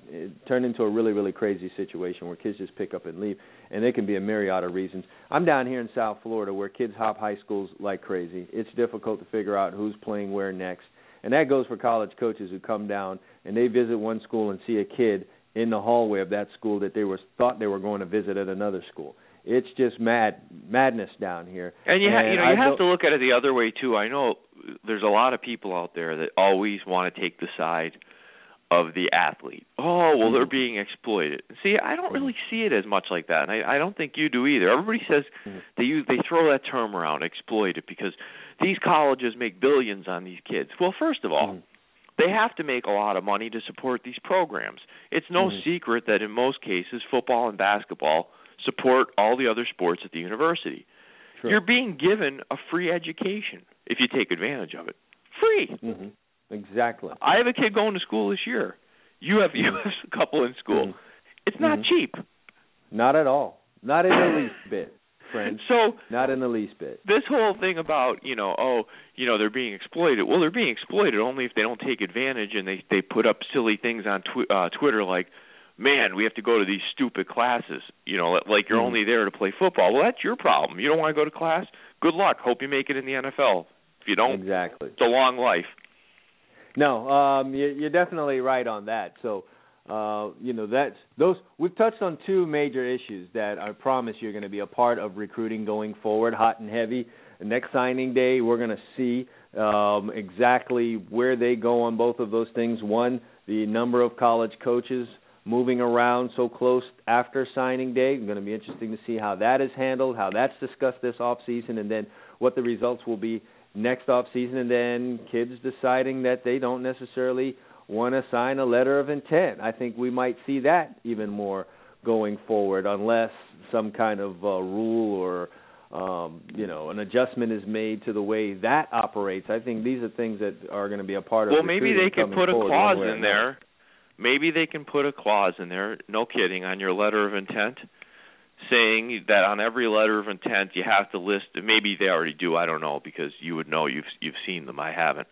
turned into a really, really crazy situation where kids just pick up and leave, and there can be a myriad of reasons. I'm down here in South Florida where kids hop high schools like crazy. It's difficult to figure out who's playing where next, and that goes for college coaches who come down and they visit one school and see a kid in the hallway of that school that they were thought they were going to visit at another school it's just mad madness down here. And you and ha- you know you I have to look at it the other way too. I know there's a lot of people out there that always want to take the side of the athlete. Oh, well, they're mm-hmm. being exploited. See, I don't really see it as much like that, and I, I don't think you do either. Everybody says mm-hmm. they use they throw that term around, exploited, because these colleges make billions on these kids. Well, first of all, mm-hmm. they have to make a lot of money to support these programs. It's no mm-hmm. secret that in most cases, football and basketball support all the other sports at the university. Sure. You're being given a free education if you take advantage of it. Free. Mm-hmm. Exactly. I have a kid going to school this year. You have you have a couple in school. Mm-hmm. It's not mm-hmm. cheap. Not at all. Not in the least bit. Friend. So not in the least bit. This whole thing about you know oh you know they're being exploited. Well, they're being exploited only if they don't take advantage and they they put up silly things on tw- uh, Twitter like man, we have to go to these stupid classes. You know, like you're mm. only there to play football. Well, that's your problem. You don't want to go to class. Good luck. Hope you make it in the NFL. If you don't, exactly, it's a long life. No, um, you, you're definitely right on that. So, uh, you know, that's those. We've touched on two major issues that I promise you're going to be a part of recruiting going forward, hot and heavy. Next signing day, we're going to see um, exactly where they go on both of those things. One, the number of college coaches moving around so close after signing day. It's going to be interesting to see how that is handled, how that's discussed this off season, and then what the results will be next off season, and then kids deciding that they don't necessarily want to sign a letter of intent. I think we might see that even more going forward, unless some kind of uh, rule or um, you know an adjustment is made to the way that operates. I think these are things that are going to be a part of. Well, maybe they could put a clause in there maybe they can put a clause in there, no kidding, on your letter of intent saying that on every letter of intent you have to list maybe they already do, I don't know because you would know you've you've seen them, I haven't.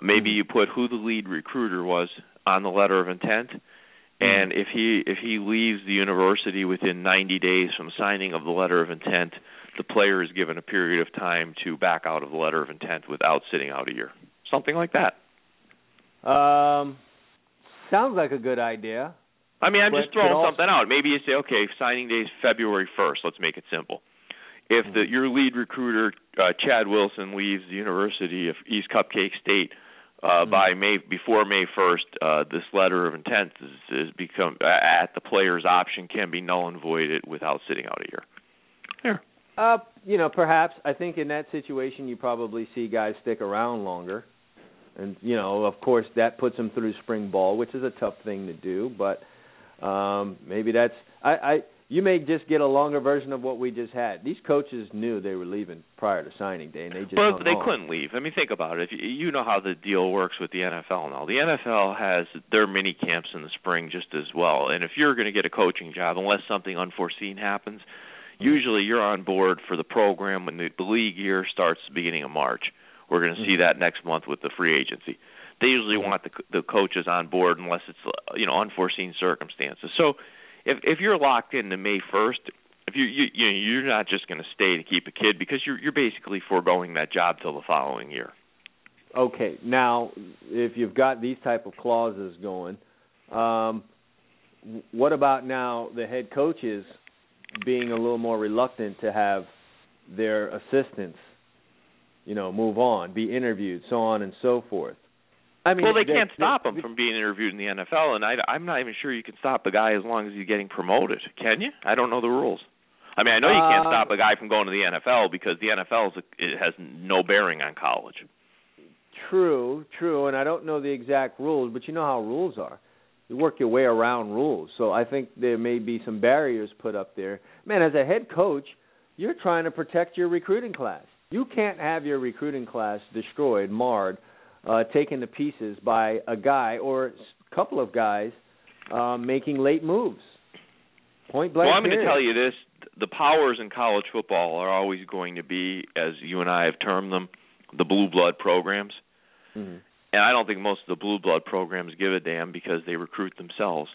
Maybe mm-hmm. you put who the lead recruiter was on the letter of intent mm-hmm. and if he if he leaves the university within 90 days from signing of the letter of intent, the player is given a period of time to back out of the letter of intent without sitting out a year. Something like that. Um Sounds like a good idea. I mean, I'm just throwing something out. Maybe you say, okay, signing day is February 1st. Let's make it simple. If the, your lead recruiter uh, Chad Wilson leaves the University of East Cupcake State uh, mm-hmm. by May before May 1st, uh, this letter of intent is, is become at the player's option can be null and voided without sitting out a year. Here. Uh, you know, perhaps I think in that situation you probably see guys stick around longer and you know, of course, that puts them through spring ball, which is a tough thing to do. But um, maybe that's I, I. You may just get a longer version of what we just had. These coaches knew they were leaving prior to signing day, and they just. But they on. couldn't leave. I mean, think about it. If you, you know how the deal works with the NFL now. The NFL has their mini camps in the spring just as well. And if you're going to get a coaching job, unless something unforeseen happens, usually you're on board for the program when the, the league year starts beginning of March. We're going to see that next month with the free agency. They usually want the the coaches on board unless it's you know unforeseen circumstances. So if if you're locked into May 1st, if you you you know, you're not just going to stay to keep a kid because you're you're basically foregoing that job till the following year. Okay, now if you've got these type of clauses going, um, what about now the head coaches being a little more reluctant to have their assistants, you know, move on, be interviewed, so on and so forth. I mean, well, they they- can't stop him from being interviewed in the NFL, and I, I'm not even sure you can stop a guy as long as he's getting promoted. Can you? I don't know the rules. I mean, I know you can't Uh, stop a guy from going to the NFL because the NFL is a, it has no bearing on college. True, true, and I don't know the exact rules, but you know how rules are. You work your way around rules. So I think there may be some barriers put up there. Man, as a head coach, you're trying to protect your recruiting class. You can't have your recruiting class destroyed, marred, uh, taken to pieces by a guy or a couple of guys uh, making late moves. Point blank. well, I'm going to tell you this: the powers in college football are always going to be, as you and I have termed them, the blue blood programs. Mhm. And I don't think most of the blue blood programs give a damn because they recruit themselves.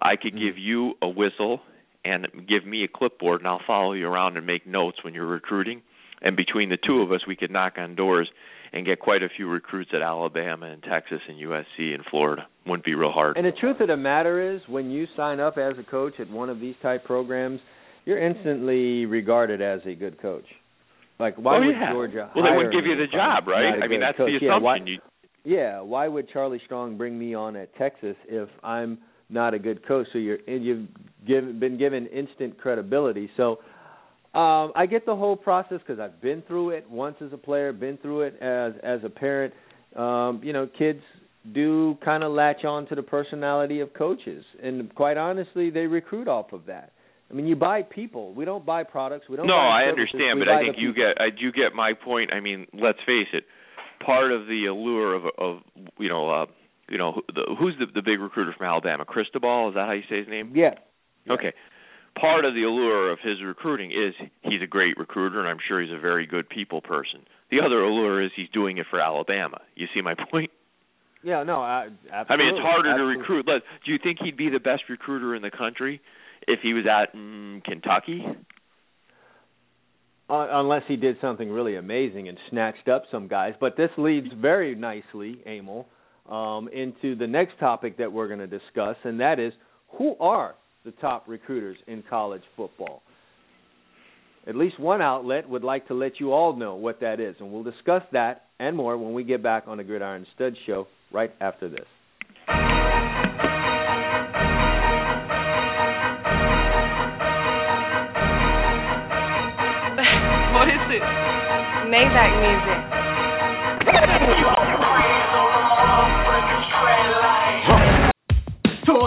I could give you a whistle and give me a clipboard and I'll follow you around and make notes when you're recruiting. And between the two of us, we could knock on doors and get quite a few recruits at Alabama and Texas and USC and Florida. Wouldn't be real hard. And the truth of the matter is, when you sign up as a coach at one of these type programs, you're instantly regarded as a good coach. Like, why oh, would yeah. Georgia? Well, they wouldn't give you the job, right? I mean, that's coach? the Yeah, why, assumption. you yeah, why would Charlie Strong bring me on at Texas if I'm not a good coach? So you're and you've given, been given instant credibility. So um, I get the whole process because I've been through it once as a player, been through it as as a parent. Um, you know, kids do kind of latch on to the personality of coaches, and quite honestly, they recruit off of that. I mean, you buy people. We don't buy products. We don't. No, I understand, We but I think you people. get I do get my point. I mean, let's face it. Part of the allure of of you know uh you know the, who's the the big recruiter from Alabama? Cristobal, is that how you say his name? Yeah. Yeah. Okay. Part of the allure of his recruiting is he's a great recruiter, and I'm sure he's a very good people person. The other allure is he's doing it for Alabama. You see my point? Yeah. No. I. Absolutely. I mean, it's harder Absolutely. to recruit. Let, do you think he'd be the best recruiter in the country if he was at mm, Kentucky? Uh, unless he did something really amazing and snatched up some guys. But this leads very nicely, Emil, um, into the next topic that we're going to discuss, and that is who are the top recruiters in college football? At least one outlet would like to let you all know what that is, and we'll discuss that and more when we get back on the Gridiron Stud Show right after this. what is it? Maybach music.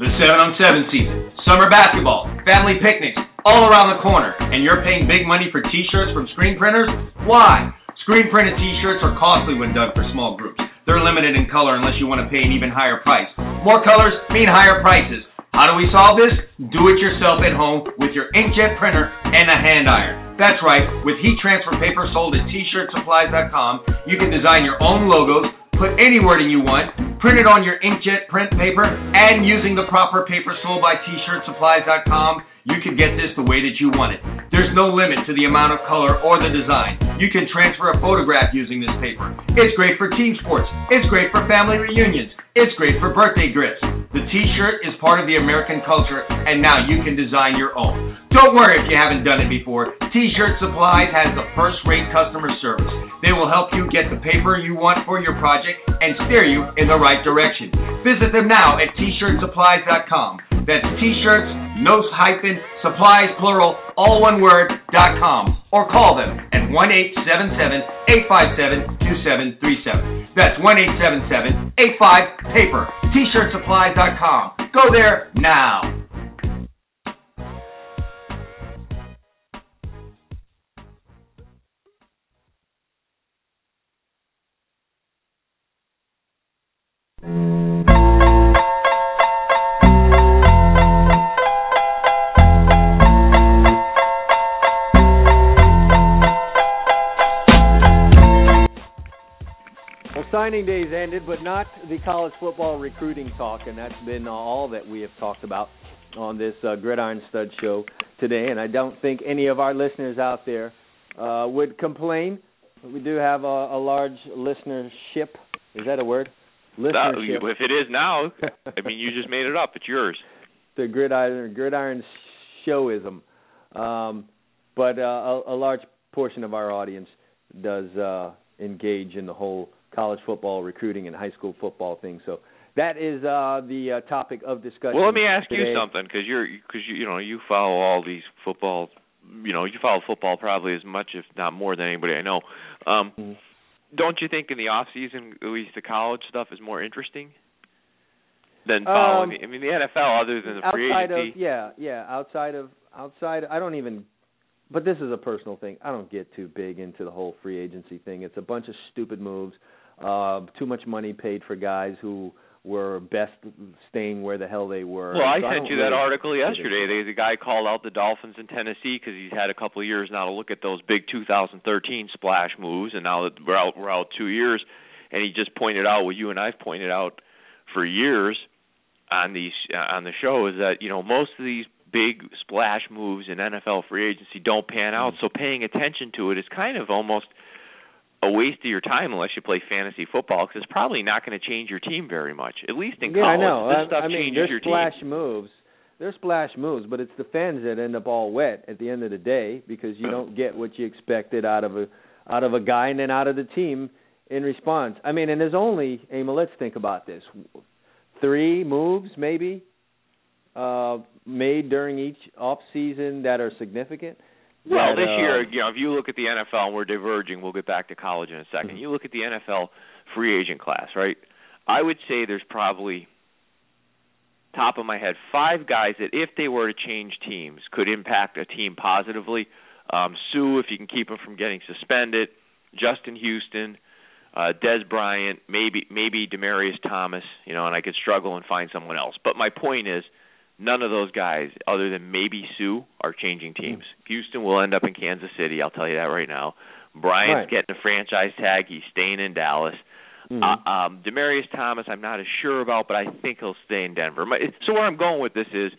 The 7 on 7 season, summer basketball, family picnics, all around the corner, and you're paying big money for t shirts from screen printers? Why? Screen printed t shirts are costly when done for small groups. They're limited in color unless you want to pay an even higher price. More colors mean higher prices. How do we solve this? Do it yourself at home with your inkjet printer and a hand iron. That's right, with heat transfer paper sold at t-shirtsupplies.com, you can design your own logos, put any wording you want, print it on your inkjet print paper, and using the proper paper sold by t-shirtsupplies.com, you can get this the way that you want it. There's no limit to the amount of color or the design. You can transfer a photograph using this paper. It's great for team sports. It's great for family reunions. It's great for birthday gifts. The t-shirt is part of the American culture, and now you can design your own. Don't worry if you haven't done it before. T-Shirt Supplies has the first-rate customer service. They will help you get the paper you want for your project and steer you in the right direction. Visit them now at t-shirtsupplies.com. That's t-shirts, no hyphen, supplies plural, all one word, dot com. Or call them at 1-877-857-2737. That's 1-877-85-PAPER. T-shirtsupplies.com. Go there now. Signing days ended, but not the college football recruiting talk, and that's been all that we have talked about on this uh, Gridiron Stud show today. And I don't think any of our listeners out there uh, would complain. We do have a, a large listenership. Is that a word? That, Listenership. if it is now, I mean, you just made it up. It's yours. the gridiron gridiron showism. Um, but uh, a, a large portion of our audience does uh, engage in the whole college football recruiting and high school football things. So that is uh, the uh, topic of discussion. Well, let me ask today. you something because you're because you you know you follow all these football, you know you follow football probably as much if not more than anybody I know. Um, Mhm. Don't you think in the off season at least the college stuff is more interesting than following? Um, I mean the NFL other than the free agency. of yeah yeah outside of outside I don't even but this is a personal thing. I don't get too big into the whole free agency thing. It's a bunch of stupid moves. Uh too much money paid for guys who were best staying where the hell they were. Well, I So sent don't you that article yesterday. into it. Guy called out the Dolphins in Tennessee because he's had a couple of years now to look at those big 2013 splash moves, and now that we're out, we're out two years, and he just pointed out what you and I've pointed out for years on these uh, on the show is that you know most of these big splash moves in NFL free agency don't pan out. So paying attention to it is kind of almost a waste of your time unless you play fantasy football because it's probably not going to change your team very much. At least in yeah, college, I know. this I, stuff I mean, changes there's your splash team. moves. There's splash moves, but it's the fans that end up all wet at the end of the day because you don't get what you expected out of a out of a guy and then out of the team in response. I mean, and there's only Emil. Let's think about this: three moves maybe uh made during each off season that are significant. Well, this uh, year, you know, if you look at the NFL, and we're diverging, we'll get back to college in a 2nd Mhm. You look at the NFL free agent class, right? I would say there's probably top of my head five guys that if they were to change teams could impact a team positively. Um, Suh, if you can keep him from getting suspended, Justin Houston, uh, Dez Bryant, maybe maybe Demaryius Thomas, you know, and I could struggle and find someone else. But my point is, none of those guys, other than maybe Suh, are changing teams. Houston will end up in Kansas City. I'll tell you that right now. Bryant's Right. getting a franchise tag. He's staying in Dallas. mhm. Uh, um, Demaryius Thomas, I'm not as sure about, but I think he'll stay in Denver. My, so where I'm going with this is,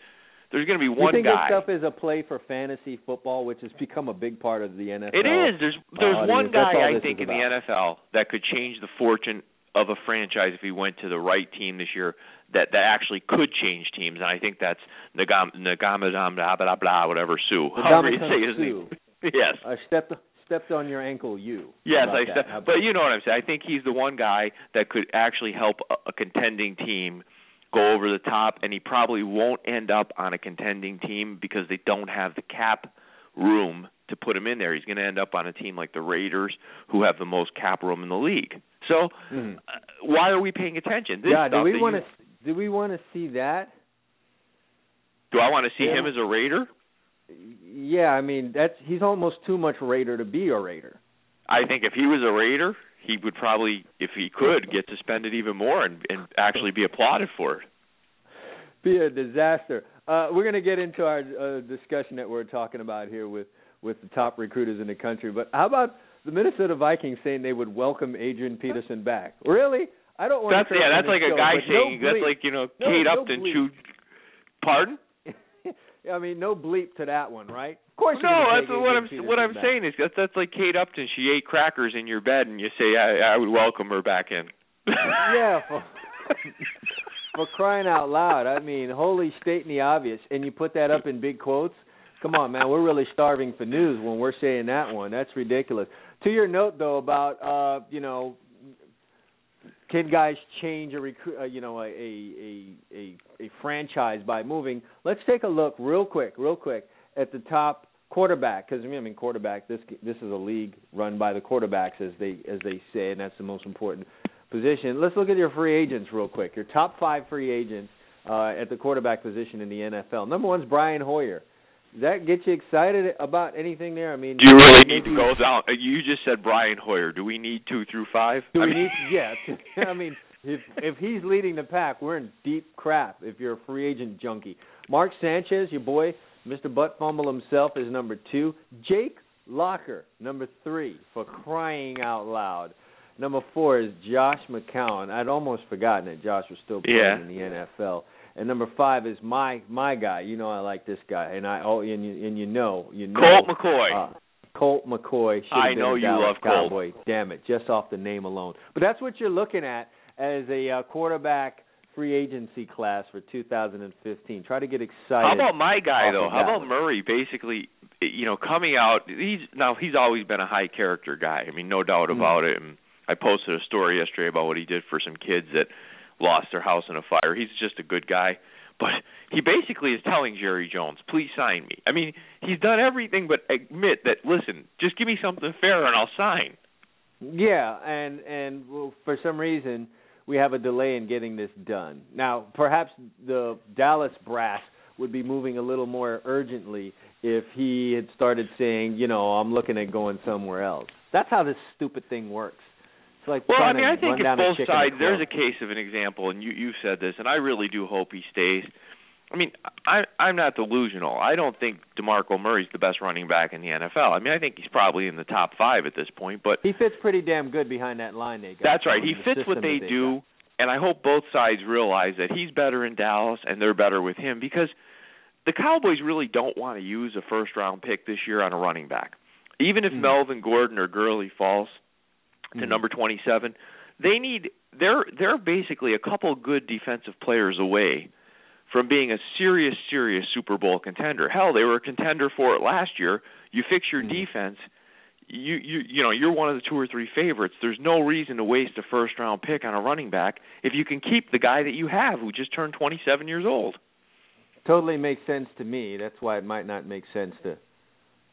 there's going to be one you think guy. this stuff is a play for fantasy football, which has become a big part of the NFL? It is. There's there's audience. one Uh, guy I think in the. NFL that could change the fortune of a franchise if he went to the right team this year. That that actually could change teams, and I think that's Nagam Nagamadam blah blah blah whatever Suh. However you say his name. Yes. I stepped stepped on your ankle. You. Yes, I about said, that? How about but you know what I'm saying. I think he's the one guy that could actually help a, a contending team go over the top, and he probably won't end up on a contending team because they don't have the cap room to put him in there. He's going to end up on a team like the Raiders, who have the most cap room in the league. So, Mhm. uh, why are we paying attention? This yeah. Do we want to? Do we want to see that? Do I want to see Yeah. him as a Raider? Yeah. I mean, that's he's almost too much Raider to be a Raider. I think if he was a Raider, he would probably, if he could, get suspended even more and, and actually be applauded for it. Be a disaster. Uh, we're going to get into our uh, discussion that we're talking about here with with the top recruiters in the country. But how about the Minnesota Vikings saying they would welcome Adrian Peterson back? Really? I don't want to That's to. yeah. That's like a guy saying no that's like you know No, Kate no Upton bleep. chewed. Pardon? I mean, no bleep to that one, right? Of course. No, that's what I'm what I'm back. saying is that's that's like Kate Upton. She ate crackers in your bed, and you say I, I would welcome her back in. yeah, for, for crying out loud. I mean, holy state stating the obvious, and you put that up in big quotes. Come on, man, we're really starving for news when we're saying that one. That's ridiculous. To your note though about uh, you know, can guys change a recruit, uh, you know, a, a a a franchise by moving? Let's take a look real quick, real quick at the top quarterback because I mean quarterback this this is a league run by the quarterbacks as they as they say and that's the most important position. Let's look at your free agents real quick. Your top five free agents uh, at the quarterback position in the NFL. Number one's Brian Hoyer. That get you excited about anything there? I mean, Do you really need to go down? uh, You just said Brian Hoyer. Do we need two through five? Do I we mean- need? Yeah. I mean, if if he's leading the pack, we're in deep crap. If you're a free agent junkie, Mark Sanchez, your boy, Mr. Butt Fumble himself, is number two. Jake Locker, number three, for crying out loud. Number four is Josh McCown. I'd almost forgotten that Josh was still playing Yeah. in the NFL. And number five is my my guy. You know I like this guy, and I oh and you and you know you know Colt McCoy. uh, Colt McCoy. I know you Dallas love Colt. Cowboy. Damn it, just off the name alone. But that's what you're looking at as a uh, quarterback free agency class for 2015. Try to get excited. How about my guy though? How about. Murray? Basically, you know, coming out. He's now he's always been a high character guy. I mean, no doubt about it. And I posted a story yesterday about what he did for some kids that lost their house in a fire. He's just a good guy. But he basically is telling Jerry Jones, "Please sign me." I mean, he's done everything but admit that. Listen, just give me something fair and I'll sign. Yeah, and and well, for some reason we have a delay in getting this done. Now, perhaps the Dallas brass would be moving a little more urgently if he had started saying, you know, I'm looking at going somewhere else. That's how this stupid thing works. It's like Well, I mean, I think it's both sides. There's a case of an example, and you you said this, and I really do hope he stays. I mean, I I'm not delusional. I don't think DeMarco Murray's the best running back in the NFL. I mean, I think he's probably in the top five at this point, but He fits pretty damn good behind that line they got. that's right. He fits what system they do, got. and I hope both sides realize that he's better in Dallas and they're better with him because the Cowboys really don't want to use a first round pick this year on a running back. Even if Mm. Melvin Gordon or Gurley falls to Mhm. number 27, they need they're they're basically a couple good defensive players away from being a serious serious Super Bowl contender. Hell, they were a contender for it last year. You fix your Mhm. defense, you you you know, you're one of the two or three favorites. There's no reason to waste a first round pick on a running back if you can keep the guy that you have who just turned 27 years old. Totally makes sense to me. That's why it might not make sense to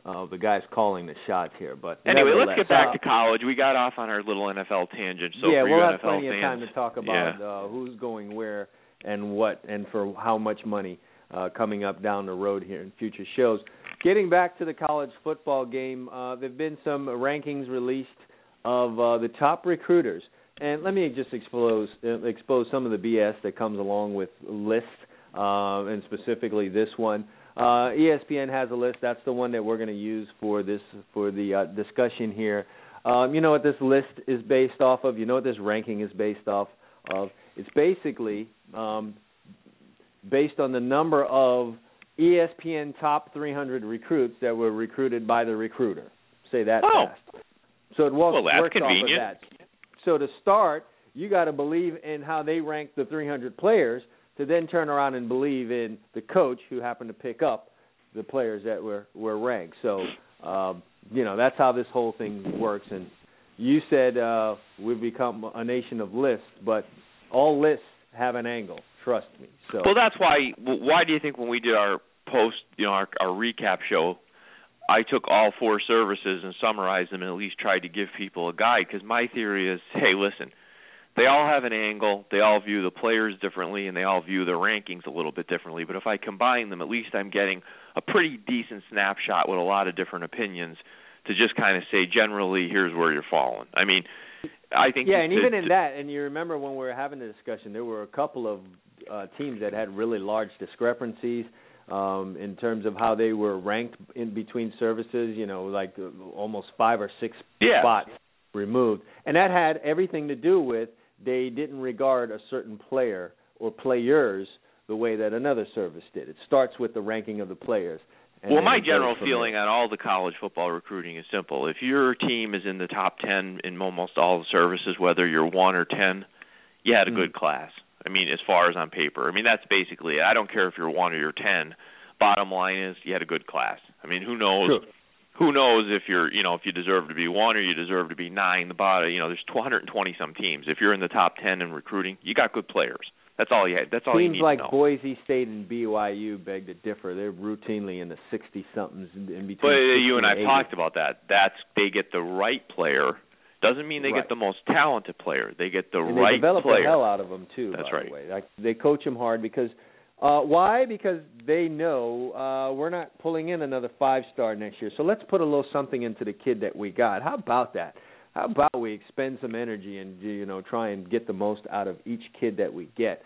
uh, the guys calling the shots here. But Anyway, let's get back uh, to college. We got off on our little NFL tangent. So yeah, we'll have NFL plenty of time to talk about yeah. uh, who's going where and what and for how much money uh, coming up down the road here in future shows. Getting back to the college football game, uh, there've been some rankings released of uh, the top recruiters, and let me just expose uh, expose some of the BS that comes along with lists, uh, and specifically this one. Uh, ESPN has a list. That's the one that we're going to use for this for the uh, discussion here. Um, you know what this list is based off of? You know what this ranking is based off of? It's basically um, based on the number of ESPN top 300 recruits that were recruited by the recruiter. Say that Oh. fast. So it works, Well, that's works convenient. off of that. So to start, you got to believe in how they rank the 300 players to then turn around and believe in the coach who happened to pick up the players that were were ranked. So um, you know that's how this whole thing works. And you said uh, we've become a nation of lists, but all lists have an angle. Trust me. So Well, that's why. Why do you think when we did our post, you know, our, our recap show, I took all four services and summarized them and at least tried to give people a guide? Because my theory is, hey, listen, they all have an angle, they all view the players differently, and they all view their rankings a little bit differently. But if I combine them, at least I'm getting a pretty decent snapshot with a lot of different opinions to just kind of say generally, here's where you're falling. I mean, I think yeah, to- and even to- in that, and you remember when we were having the discussion, there were a couple of uh, teams that had really large discrepancies um, in terms of how they were ranked in between services. You know, like uh, almost five or six Yeah. spots removed, and that had everything to do with they didn't regard a certain player or players the way that another service did. It starts with the ranking of the players. well, my general feeling there. on all the college football recruiting is simple. If your team is in the top 10 in almost all the services, whether you're 1 or 10, you had a good mm-hmm. class. I mean, as far as on paper. I mean, that's basically it. I don't care if you're 1 or you're 10. Bottom line is you had a good class. I mean, who knows Sure. Who knows if you're, you know, if you deserve to be 1 or you deserve to be 9. The bottom, you know, there's 220 some teams. If you're in the top 10 in recruiting, you got good players. That's all you had. That's all you Teams need like to know. Boise State and BYU beg to differ. They're routinely in the sixty somethings in, between. But uh, 60 you and I talked about that. That's they get the right player. Doesn't mean they Right. get the most talented player. They get the and right they develop player. the hell out of them too. That's by right. The way. Like they coach them hard because uh why? Because they know uh we're not pulling in another five star next year. So let's put a little something into the kid that we got. How about that? How about we expend some energy and you know try and get the most out of each kid that we get.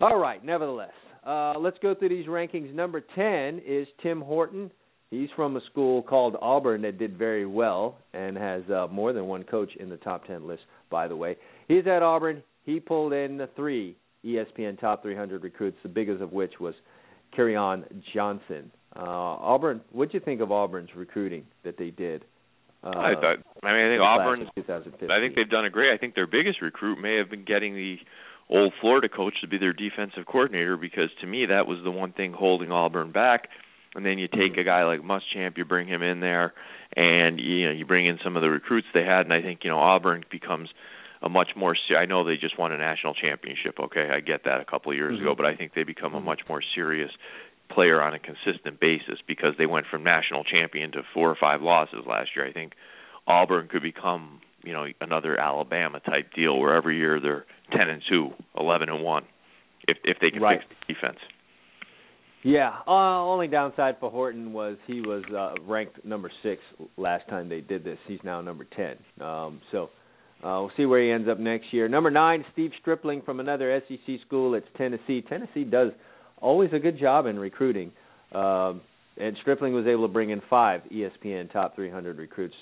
All right, nevertheless, uh, let's go through these rankings. Number 10 is Tim Horton. He's from a school called Auburn that did very well and has uh, more than one coach in the top 10 list, by the way. He's at Auburn. He pulled in the three ESPN top 300 recruits, the biggest of which was Kerryon Johnson. Uh, Auburn, what do you think of Auburn's recruiting that they did? Uh, I thought. I mean, I think Auburn. I think they've done a great. I think their biggest recruit may have been getting the old Florida coach to be their defensive coordinator because to me that was the one thing holding Auburn back. And then you take a guy like Muschamp, you bring him in there, and you know you bring in some of the recruits they had, and I think you know Auburn becomes a much more. se- I know they just won a national championship. Okay, I get that a couple of years ago, but I think they become a much more serious player on a consistent basis because they went from national champion to four or five losses last year. I think Auburn could become, you know, another Alabama type deal where every year they're 10 and 2, 11 and 1 if if they can Right. fix the defense. Yeah, uh, only downside for Horton was he was uh, ranked number six last time they did this. He's now number ten. Um, so uh, we'll see where he ends up next year. Number nine, Steve Stripling from another SEC school. It's Tennessee. Tennessee does always a good job in recruiting, um, and Stripling was able to bring in five ESPN top 300 recruits.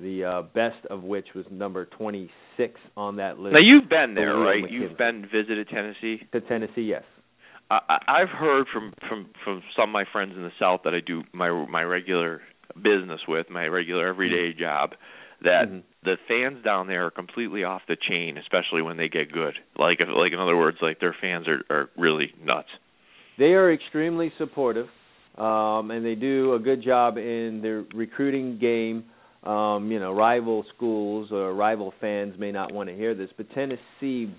The uh, best of which was number 26 on that list. Now you've been there, right? McKinley. You've been visited Tennessee. to Tennessee, yes. I, I- I've heard from from from some of my friends in the South that I do my my regular business with, my regular everyday job, that Mhm. The fans down there are completely off the chain, especially when they get good. Like like in other words, like their fans are are really nuts. They are extremely supportive, um, and they do a good job in their recruiting game. Um, you know, rival schools or rival fans may not want to hear this, but Tennessee,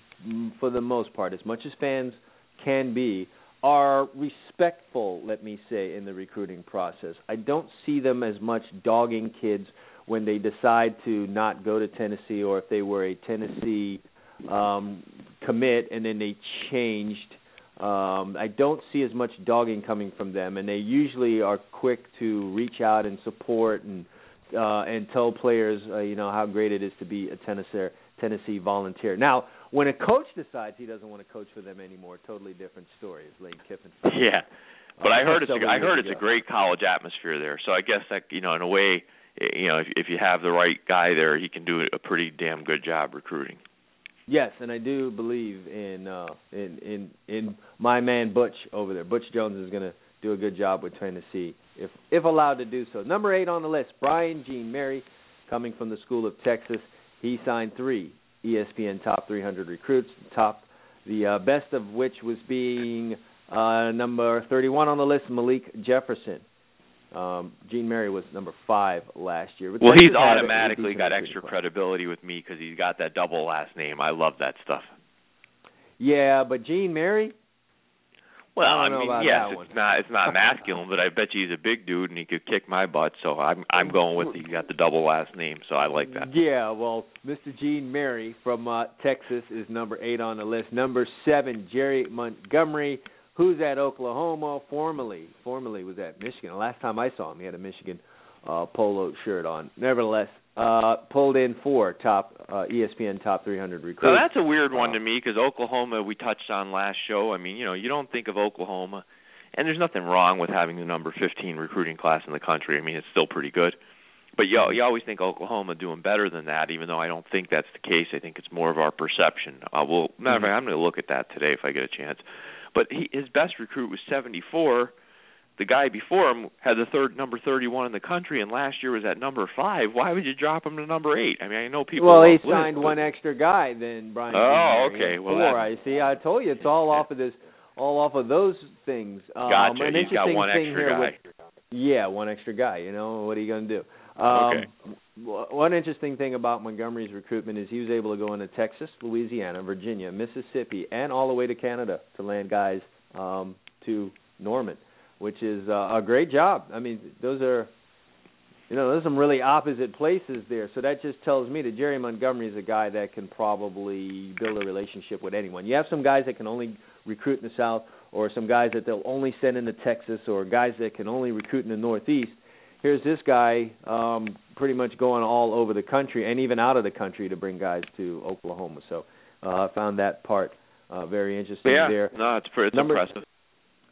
for the most part, as much as fans can be, are respectful, let me say, in the recruiting process. I don't see them as much dogging kids when they decide to not go to Tennessee or if they were a Tennessee um commit and then they changed um I don't see as much dogging coming from them and they usually are quick to reach out and support and uh and tell players uh, you know how great it is to be a Tennessee Tennessee volunteer. Now, when a coach decides he doesn't want to coach for them anymore, totally different story. As Lane Kiffin. Yeah, but I heard it's a, I heard it's a great college atmosphere there. So I guess that you know in a way, you know if if you have the right guy there, he can do a pretty damn good job recruiting. Yes, and I do believe in uh in in in my man Butch over there. Butch Jones is going to do a good job with Tennessee if if allowed to do so. Number 8 on the list, Brian Jean Mary coming from the School of Texas. He signed 3 E ESPN top 300 recruits, top the uh, best of which was being uh number 31 on the list Malik Jefferson. Um Jean Mary was number 5 last year. Well, he's automatically got extra credibility with me because he's got that double last name. I love that stuff. Yeah, but Jean Mary Well, I I, mean, yes, it's not it's not masculine, but I bet you he's a big dude and he could kick my butt. So I'm I'm going with he's got the double last name, so I like that. Yeah, well, Mr. Jean Mary from uh, Texas is number eight on the list. Number seven, Jerry Montgomery, who's at Oklahoma, formerly formerly was at Michigan. The last time I saw him, he had a Michigan uh, polo shirt on. Nevertheless, uh, pulled in four top uh, ESPN top 300 recruits. So that's a weird one Uh, to me because Oklahoma we touched on last show. I mean, you know, you don't think of Oklahoma, and there's nothing wrong with having the number 15 recruiting class in the country. I mean, it's still pretty good. But you you always think Oklahoma doing better than that, even though I don't think that's the case. I think it's more of our perception. Uh, well, matter of fact, I'm going to look at that today if I get a chance. But he, his best recruit was 74. The guy before him had the third number 31 in the country, and last year was at number five. Why would you drop him to number eight? I mean, I know people. well, he signed but- one extra guy than Brian. Oh, Jean Mary. okay. Well, four. that- I see. I told you it's all off of this, all off of those things. Um, Gotcha. An He's got one extra guy. With, yeah, one extra guy. You know what are you going to do? Um, Okay. One interesting thing about Montgomery's recruitment is he was able to go into Texas, Louisiana, Virginia, Mississippi, and all the way to Canada to land guys um, to Norman, which is uh, a great job. I mean, those are you know, there's some really opposite places there. So that just tells me that Jerry Montgomery is a guy that can probably build a relationship with anyone. You have some guys that can only recruit in the South, or some guys that they'll only send into Texas, or guys that can only recruit in the Northeast. Here's this guy um, pretty much going all over the country and even out of the country to bring guys to Oklahoma. So uh, I found that part uh, very interesting yeah, there. no, it's pretty, it's Number- impressive.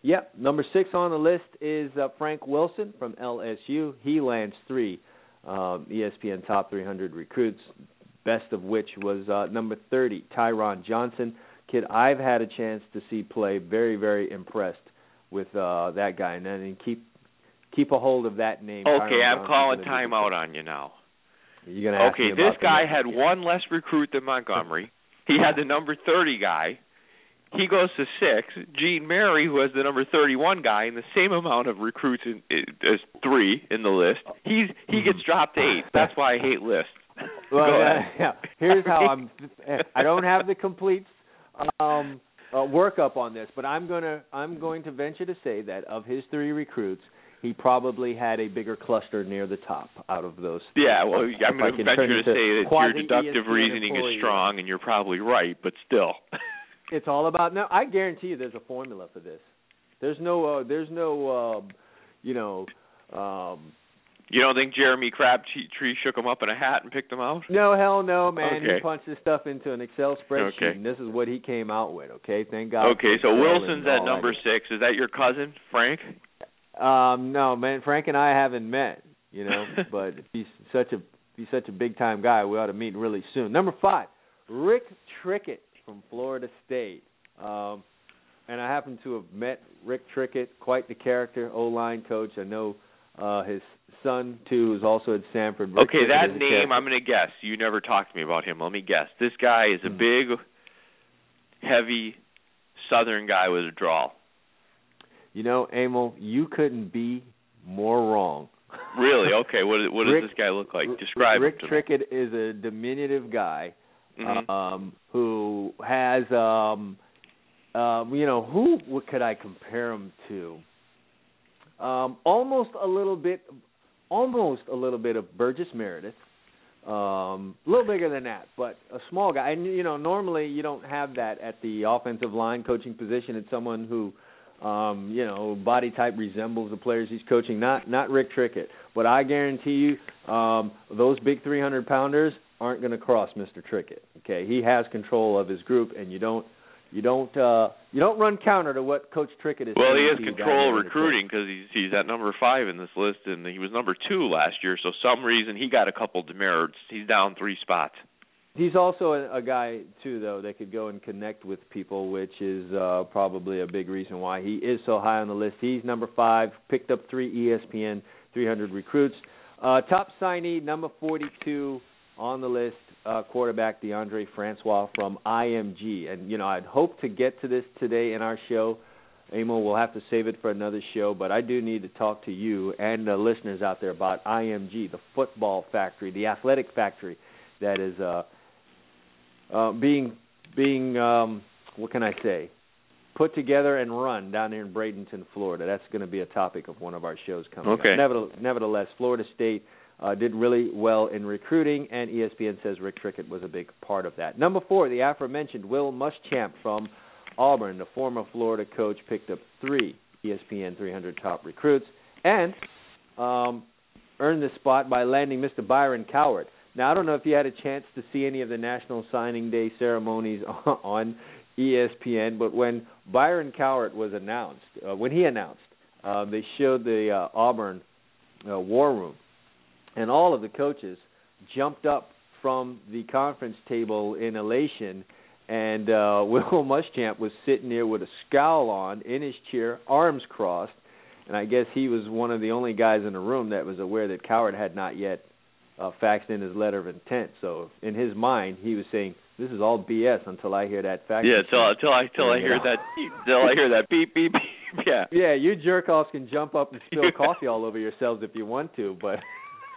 Yep, number six on the list is uh, Frank Wilson from LSU. He lands three um, ESPN top 300 recruits, best of which was uh, number 30, Tyron Johnson. Kid I've had a chance to see play. Very, very impressed with uh, that guy, and then keep keep a hold of that name. Okay, Tyron I'm calling gonna be timeout on you now. You're gonna Okay, this guy had one less recruit than Montgomery. He had the number 30 guy. He goes to six. Jean Mary, who has the number 31 guy, and the same amount of recruits in, as three in the list. He's he gets dropped to eight. That's why I hate lists. Well, ahead. yeah. Here's how I'm. I don't have the complete um, uh, workup on this, but I'm gonna I'm going to venture to say that of his three recruits, he probably had a bigger cluster near the top out of those. Yeah, well, I'm going to venture to say that your deductive reasoning employee. is strong, and you're probably right, but still. It's all about now. I guarantee you, there's a formula for this. There's no. Uh, there's no. Um, you know. Um, you don't think Jeremy Crabtree shook him up in a hat and picked him out? No, hell no, man. Okay. He punched his stuff into an Excel spreadsheet, Okay. and this is what he came out with. Okay, thank God. Okay, so Wilson's at number six. Is that your cousin, Frank? Um, no, man. Frank and I haven't met, you know, but he's such a he's such a big time guy. We ought to meet really soon. Number five, Rick Trickett from Florida State. Um, and I happen to have met Rick Trickett, quite the character, O line coach. I know uh his son too is also at Sanford. Rick Okay, Trickett that name. I'm going to guess. You never talked to me about him. Let me guess. This guy is a Hmm. big, heavy Southern guy with a drawl. You know, Emil, you couldn't be more wrong. Really? Okay. What what does Rick- this guy look like? Describe Rick him to Trickett is a diminutive guy me. Mhm. um who has um um you know who what could I compare him to? Um almost a little bit almost a little bit of Burgess Meredith. Um a little bigger than that, but a small guy. And you know, normally you don't have that at the offensive line coaching position. It's someone who um, you know, body type resembles the players he's coaching. Not not Rick Trickett, but I guarantee you, um, those big 300 pounders aren't going to cross Mr. Trickett. Okay, he has control of his group, and you don't you don't uh, you don't run counter to what Coach Trickett is. Well, he has to you down control of recruiting because he's he's at number five in this list, and he was number two last year. So some reason he got a couple demerits. He's down three spots. He's also a, a guy too, though, that could go and connect with people, which is uh, probably a big reason why he is so high on the list. He's number five, picked up three ESPN 300 recruits. Uh, top signee, number 42 on the list, uh, quarterback Deondre Francois from IMG. And you know, I'd hope to get to this today in our show. Emil, we'll have to save it for another show, but I do need to talk to you and the listeners out there about IMG, the football factory, the athletic factory that is uh, uh, being being um, what can I say? Put together and run down here in Bradenton, Florida. That's going to be a topic of one of our shows coming Okay. up. Nevertheless, nevertheless, Florida State uh, did really well in recruiting, and ESPN says Rick Trickett was a big part of that. Number four, the aforementioned Will Muschamp from Auburn, the former Florida coach, picked up three ESPN 300 top recruits, and um, earned the spot by landing Mr. Byron Cowart. Now, I don't know if you had a chance to see any of the National Signing Day ceremonies on ESPN, but when Byron Cowart was announced, uh, when he announced, uh, they showed the uh, Auburn uh, war room, and all of the coaches jumped up from the conference table in elation, and uh, Will Muschamp was sitting there with a scowl on in his chair, arms crossed, and I guess he was one of the only guys in the room that was aware that Cowart had not yet uh, faxed in his letter of intent. So in his mind, he was saying, "This is all BS until I hear that fax." Yeah, machine." till I till I hear that till I hear that beep beep beep. Yeah. Yeah, you jerk offs can jump up and spill coffee all over yourselves if you want to, but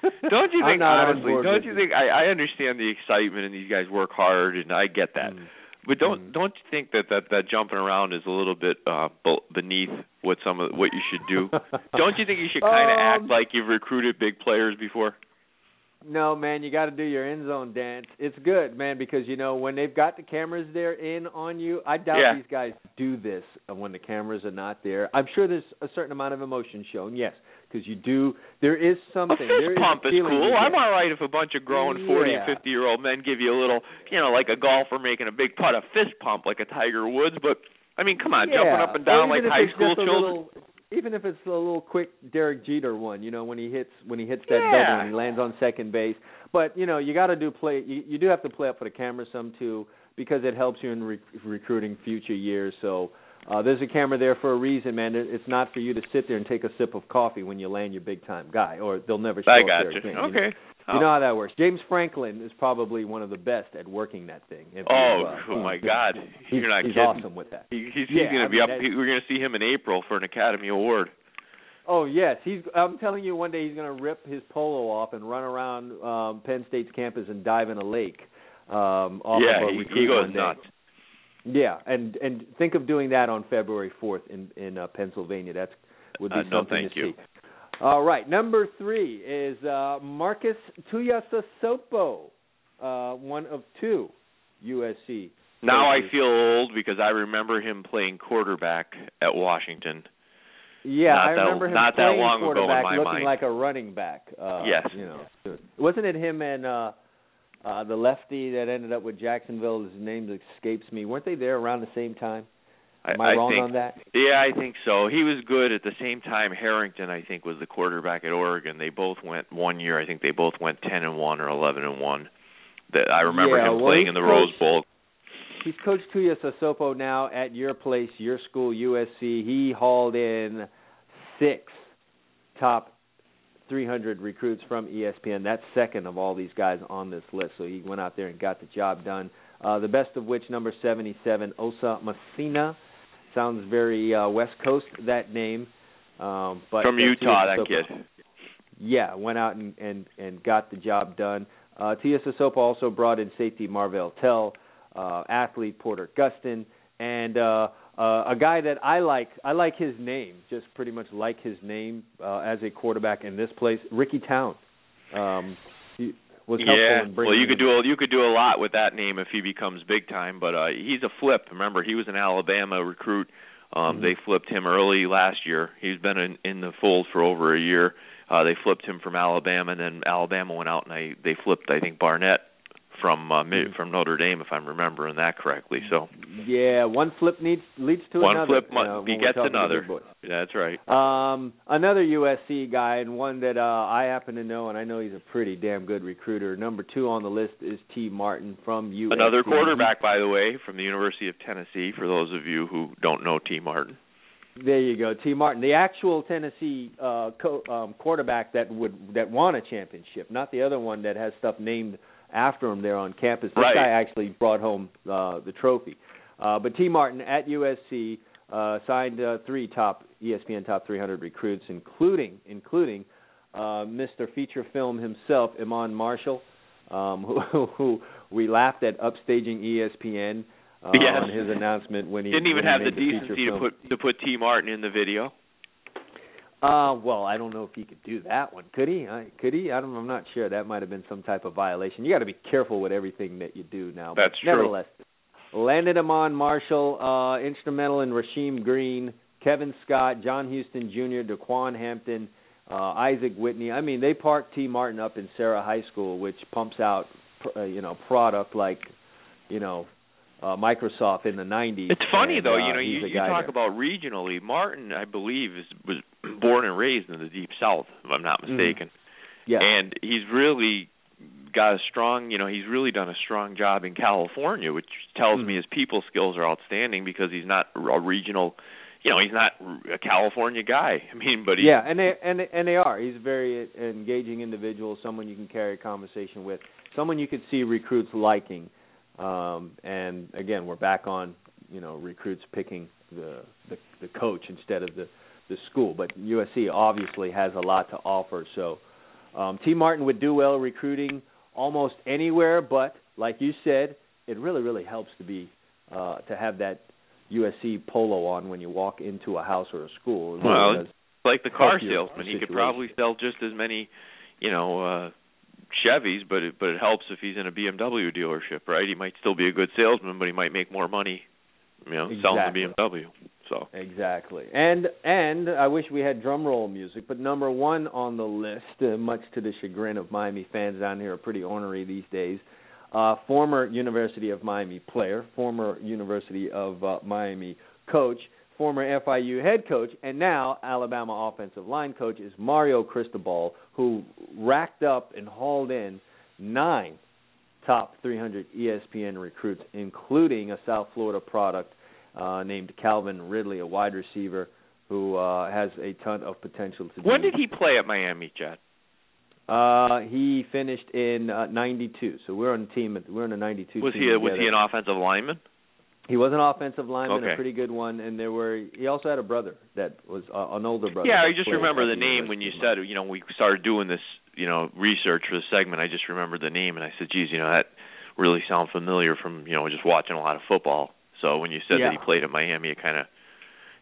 Don't you think not honestly? Don't you think I, I understand the excitement and these guys work hard and I get that. Mm. But don't Mm. don't you think that that that jumping around is a little bit uh be- beneath what some of what you should do? don't you think you should kind of Um, act like you've recruited big players before? No, man, you got to do your end zone dance. It's good, man, because you know when they've got the cameras there in on you. I doubt Yeah. these guys do this uh, when the cameras are not there. I'm sure there's a certain amount of emotion shown, yes, because you do. There is A something. fist there is a pump is feeling cool. I'm all right if a bunch of grown forty and fifty year old men give you a little, you know, like a golfer making a big putt, a fist pump like a Tiger Woods. But I mean, come on, yeah. jumping up and down like high school children. Little, even if it's a little quick Derek Jeter one, you know, when he hits when he hits that Yeah. double and he lands on second base. But you know, you got to do play. You, you do have to play up for the camera some too, because it helps you in re- recruiting future years. So. Uh, there's a camera there for a reason, man. It- It's not for you to sit there and take a sip of coffee when you land your big time guy, or they'll never show I up got there you. again. Okay. You know how that works. James Franklin is probably one of the best at working that thing. You, Oh, uh, oh my God! He's, You're not he's kidding. awesome with that. He, he's Yeah, he's going to be mean, up. He, we're going to see him in April for an Academy Award. Oh yes, he's. I'm telling you, one day he's going to rip his polo off and run around um, Penn State's campus and dive in a lake. Um, off yeah, of he, he goes nuts. Yeah, and and think of doing that on February 4th in in uh, Pennsylvania. That's would be Uh, no, something thank to you. see. All right, number three is uh, Marques Tuiasosopo, uh, one of two USC. Now I feel old because I remember him playing quarterback at Washington. Yeah, Not I that- remember him not that playing long ago in quarterback, my looking mind. like a running back. Uh, Yes. you know, wasn't it him and uh, uh, the lefty that ended up with Jacksonville? His name escapes me. Weren't they there around the same time? I, Am I, wrong think, on that? Yeah, I think so. He was good at the same time. Harrington, I think, was the quarterback at Oregon. They both went one year. I think they both went ten and one or eleven and one. That I remember Yeah, him well, playing in the coached- Rose Bowl. He's coached Tuiasosopo now at your place, your school, USC. He hauled in six top 300 recruits from ESPN. That's second of all these guys on this list. So he went out there and got the job done. Uh, the best of which, number 77, Osa Masina. Sounds very uh, West Coast, that name. Um, but From Utah, that kid. yeah, went out and and and got the job done. Uh, Tuiasosopo also brought in safety Marvell Tell, uh, athlete Porter Gustin, and uh, uh, a guy that I like. I like his name, just pretty much like his name uh, as a quarterback in this place. Ricky Town um, was helpful Yeah. in bringing. Well, you could do a, you could do a lot with that name if he becomes big time. But uh, he's a flip. Remember, he was an Alabama recruit. Um, Mhm. They flipped him early last year. He's been in, in the fold for over a year. Uh, they flipped him from Alabama, and then Alabama went out and I, they flipped, I think, Barnett from uh, mid, Mhm. from Notre Dame, if I'm remembering that correctly. So Yeah, one flip needs leads to one another. One flip uh, begets another. That's right. Um, another USC guy, and one that uh, I happen to know, and I know he's a pretty damn good recruiter. Number two on the list is Tee Martin from USC. Another quarterback, by the way, from the University of Tennessee. For those of you who don't know Tee Martin. There you go, Tee Martin, the actual Tennessee uh, co- um, quarterback that would that won a championship, not the other one that has stuff named after him there on campus. This Right. guy actually brought home uh, the trophy. Uh, but Tee Martin at USC uh, signed uh, three top ESPN top 300 recruits, including including uh, Mr. Feature Film himself, Iman Marshall, um, who, who we laughed at upstaging ESPN. Uh, Yes. on his announcement when he Didn't even when he have the decency to put to put Tee Martin in the video. Uh, well, I don't know if he could do that one. Could he? I, could he? I don't, I'm not sure. That might have been some type of violation. You got to be careful with everything that you do now. That's but true. Nevertheless, landed Iman Marshall, uh, instrumental in Rasheem Green, Kevin Scott, John Houston Jr., Daquan Hampton, uh, Isaac Whitney. I mean, they parked Tee Martin up in Serra High School, which pumps out, uh, you know, product like, you know, uh, Microsoft in the 90s. It's funny And, though, uh, you know, you, you talk there. about regionally. Martin, I believe, is was born and raised in the deep south, if I'm not Mhm. mistaken. yeah. And he's really got a strong, you know, he's really done a strong job in California, which tells me Mhm. his people skills are outstanding because he's not a regional, you know, he's not a California guy. I mean, but he yeah, and they and and they are. He's a very engaging individual, someone you can carry a conversation with, someone you could see recruits liking. Um, and again, we're back on you know recruits picking the the, the coach instead of the the school. But USC obviously has a lot to offer. So um, Tee Martin would do well recruiting almost anywhere, but like you said, it really really helps to be uh, to have that USC polo on when you walk into a house or a school. Really Well, like the car salesman, he could probably sell just as many, you know, uh Chevys, but it, but it helps if he's in a BMW dealership, right? He might still be a good salesman, but he might make more money, you know, selling the BMW. So Exactly. And and I wish we had drum roll music, but number one on the list, uh, much to the chagrin of Miami fans down here, are pretty ornery these days. Uh, former University of Miami player, former University of uh, Miami coach, former FIU head coach, and now Alabama offensive line coach is Mario Cristobal, who racked up and hauled in nine top 300 ESPN recruits, including a South Florida product uh, named Calvin Ridley, a wide receiver who uh, has a ton of potential to. When do. did he play at Miami, Jet? Uh, he finished in uh, '92, so we're on the team. We're on a '92. Was team he a, was he an offensive lineman? He was an offensive lineman, Okay. a pretty good one, and there were. He also had a brother that was uh, an older brother. Yeah, I just remember the name when you said, you know, we started doing this, you know, research for the segment. I just remembered the name, and I said, geez, you know, that really sounds familiar from, you know, just watching a lot of football. So when you said that he played at Miami, it kind of,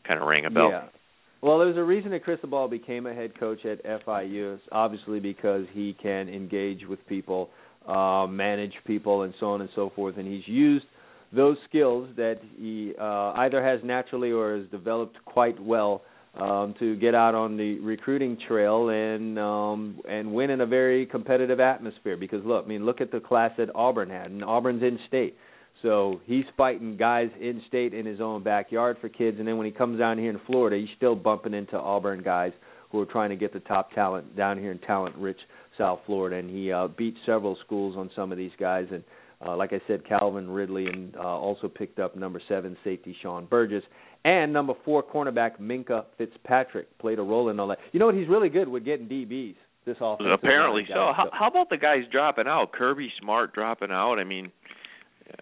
kind of rang a bell. Yeah. Well, there's a reason that Cristobal became a head coach at FIU. It's obviously because he can engage with people, uh, manage people, and so on and so forth. And he's used those skills that he uh, either has naturally or has developed quite well um, to get out on the recruiting trail and um, and win in a very competitive atmosphere. Because look, I mean, look at the class that Auburn had, and Auburn's in state. So he's fighting guys in state in his own backyard for kids, and then when he comes down here in Florida, he's still bumping into Auburn guys who are trying to get the top talent down here in talent-rich South Florida. And he uh, beat several schools on some of these guys, and uh, like I said, Calvin Ridley, and uh, also picked up number seven safety Sean Burgess, and number four cornerback Minkah Fitzpatrick played a role in all that. You know what? He's really good with getting DBs. This offense. Apparently so. How, how about the guys dropping out? Kirby Smart dropping out. I mean,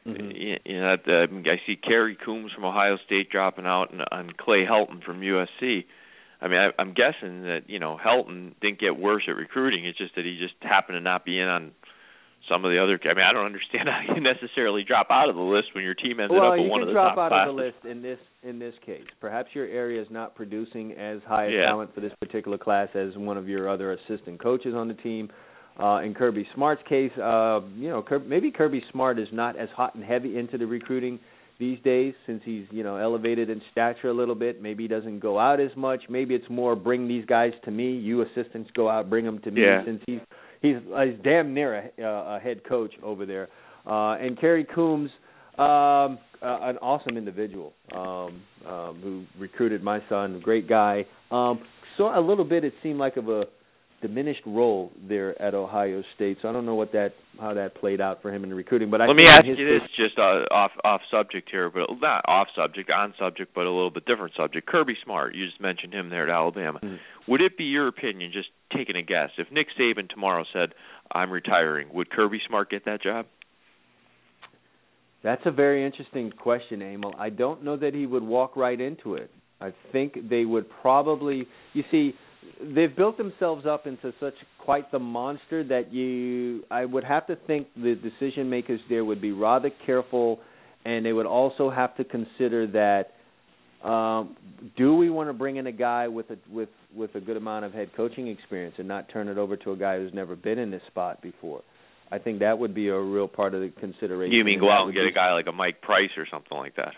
Mhm. you know, uh, I see Kerry Coombs from Ohio State dropping out, and, and Clay Helton from USC. I mean, I, I'm guessing that you know Helton didn't get worse at recruiting. It's just that he just happened to not be in on some of the other. I mean, I don't understand how you necessarily drop out of the list when your team ended well, up with you one of the top Well, you can drop out classes. of the list in this in this case. Perhaps your area is not producing as high a Yeah. talent for this particular class as one of your other assistant coaches on the team. Uh, in Kirby Smart's case, uh, you know, Kir- maybe Kirby Smart is not as hot and heavy into the recruiting these days since he's you know elevated in stature a little bit. Maybe he doesn't go out as much. Maybe it's more bring these guys to me. You assistants go out, bring them to me. Yeah. Since he's he's, he's damn near a, a head coach over there. Uh, and Kerry Coombs, um, uh, an awesome individual um, um, who recruited my son. Great guy. Um, so a little bit it seemed like of a diminished role there at Ohio State. So I don't know what that how that played out for him in recruiting. But I Let me ask you this, just uh, off off subject here, but not off subject, on subject, but a little bit different subject. Kirby Smart, you just mentioned him there at Alabama. Mhm. Would it be your opinion, just taking a guess, if Nick Saban tomorrow said, "I'm retiring," would Kirby Smart get that job? That's a very interesting question, Emil. I don't know that he would walk right into it. I think they would probably. You see, they've built themselves up into such quite the monster that you. I would have to think the decision makers there would be rather careful, and they would also have to consider that. Um, do we want to bring in a guy with a with with a good amount of head coaching experience and not turn it over to a guy who's never been in this spot before? I think that would be a real part of the consideration. You mean go out and get be- a guy like a Mike Price or something like that?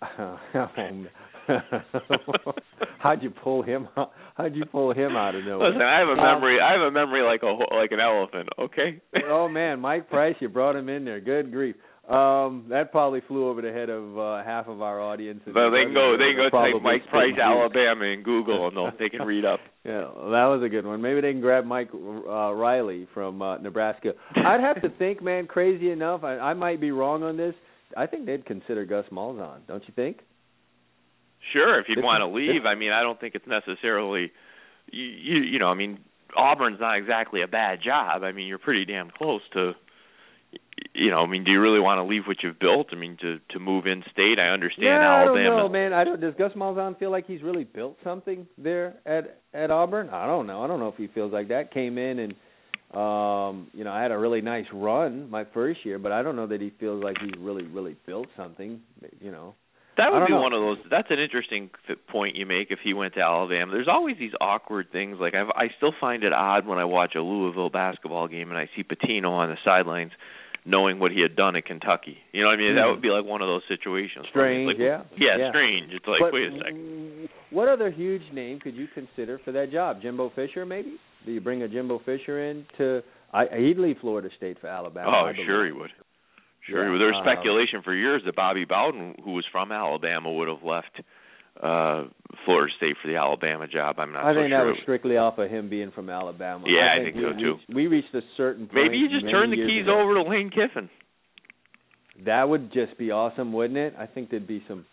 how'd you pull him? out- How'd you pull him out of nowhere? Listen, I have a Um, memory. I have a memory like a ho- like an elephant. Okay. oh man, Mike Price, you brought him in there. Good grief. Um, that probably flew over the head of uh, half of our audience. and So they can go. They can go type Mike Price. Alabama in Google and they'll, they can read up. Yeah, well, that was a good one. Maybe they can grab Mike uh, Riley from uh, Nebraska. I'd have to think, man. Crazy enough, I, I might be wrong on this. I think they'd consider Gus Malzahn. Don't you think? Sure, if you'd want to leave. I mean, I don't think it's necessarily. You, you you know, I mean, Auburn's not exactly a bad job. I mean, you're pretty damn close to. You know, I mean, do you really want to leave what you've built? I mean, to to move in state, I understand yeah, I don't Alabama. know, man. I don't. Does Gus Malzahn feel like he's really built something there at at Auburn? I don't know. I don't know if he feels like that. Came in and um, you know, I had a really nice run my first year, but I don't know that he feels like he's really really built something. You know. That would be know. one of those. That's an interesting point you make. If he went to Alabama, there's always these awkward things. Like I've, I still find it odd when I watch a Louisville basketball game and I see Pitino on the sidelines, knowing what he had done at Kentucky. You know what I mean? That Mhm. would be like one of those situations. Strange, like, yeah, Yeah, yeah. strange. It's like, but wait a second. What other huge name could you consider for that job? Jimbo Fisher, maybe? Do you bring a Jimbo Fisher in to? I, he'd leave Florida State for Alabama. Oh, sure he would. Sure. Yeah, There was um, speculation for years that Bobby Bowden, who was from Alabama, would have left uh Florida State for the Alabama job. I'm not sure. I so think sure. that was strictly off of him being from Alabama. Yeah, I think, think so, we too. Reached, we reached a certain point. Maybe you just turn the keys ago. over to Lane Kiffin. That would just be awesome, wouldn't it? I think there'd be some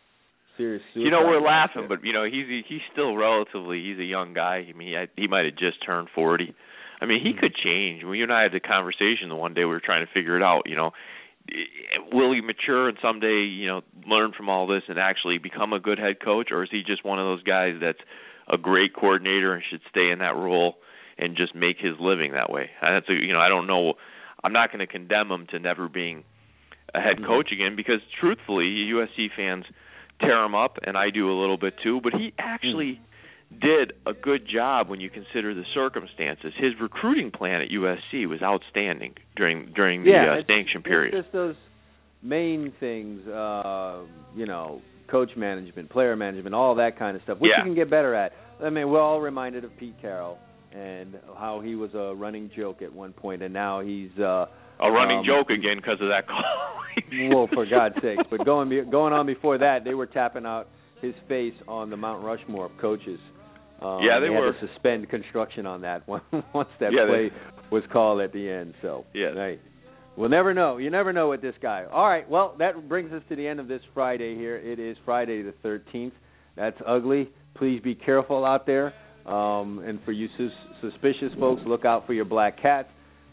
serious. You know, we're laughing, there. but you know, he's he's still relatively he's a young guy. I mean, he, he might have just turned 40. I mean, he Hmm. could change. When you and I had the conversation the one day we were trying to figure it out, you know, will he mature and someday, you know, learn from all this and actually become a good head coach or is he just one of those guys that's a great coordinator and should stay in that role and just make his living that way? And that's a, you know, I don't know. I'm not going to condemn him to never being a head Mm-hmm. coach again because truthfully, USC fans tear him up and I do a little bit too, but he actually did a good job when you consider the circumstances. His recruiting plan at USC was outstanding during during the yeah, uh, sanction period. It's just those main things, uh, you know, coach management, player management, all that kind of stuff, which Yeah. you can get better at. I mean, we're all reminded of Pete Carroll and how he was a running joke at one point, and now he's uh, a running um, joke again because of that call. well, for God's sake! But going be, going on before that, they were tapping out his face on the Mount Rushmore of coaches. Um, Yeah, they had were. to suspend construction on that one once that Yeah, play they- was called at the end. So yeah, right. We'll never know. You never know with this guy. All right. Well, that brings us to the end of this Friday here. It is Friday the 13th. That's ugly. Please be careful out there. Um, and for you sus- suspicious folks, look out for your black cats.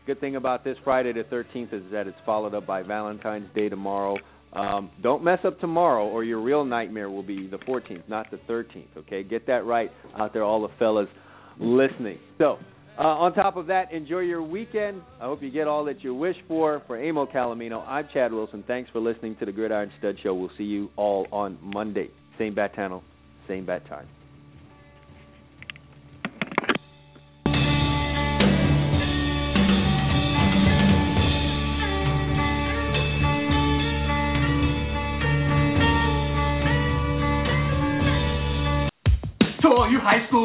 Good thing about this Friday the 13th is that it's followed up by Valentine's Day tomorrow. Um, don't mess up tomorrow, or your real nightmare will be the 14th, not the 13th. Okay, get that right out there, all the fellas listening. So, uh, on top of that, enjoy your weekend. I hope you get all that you wish for. For Emil Calomino, I'm Chad Wilson. Thanks for listening to the Gridiron Stud Show. We'll see you all on Monday. Same bat channel, same bat time.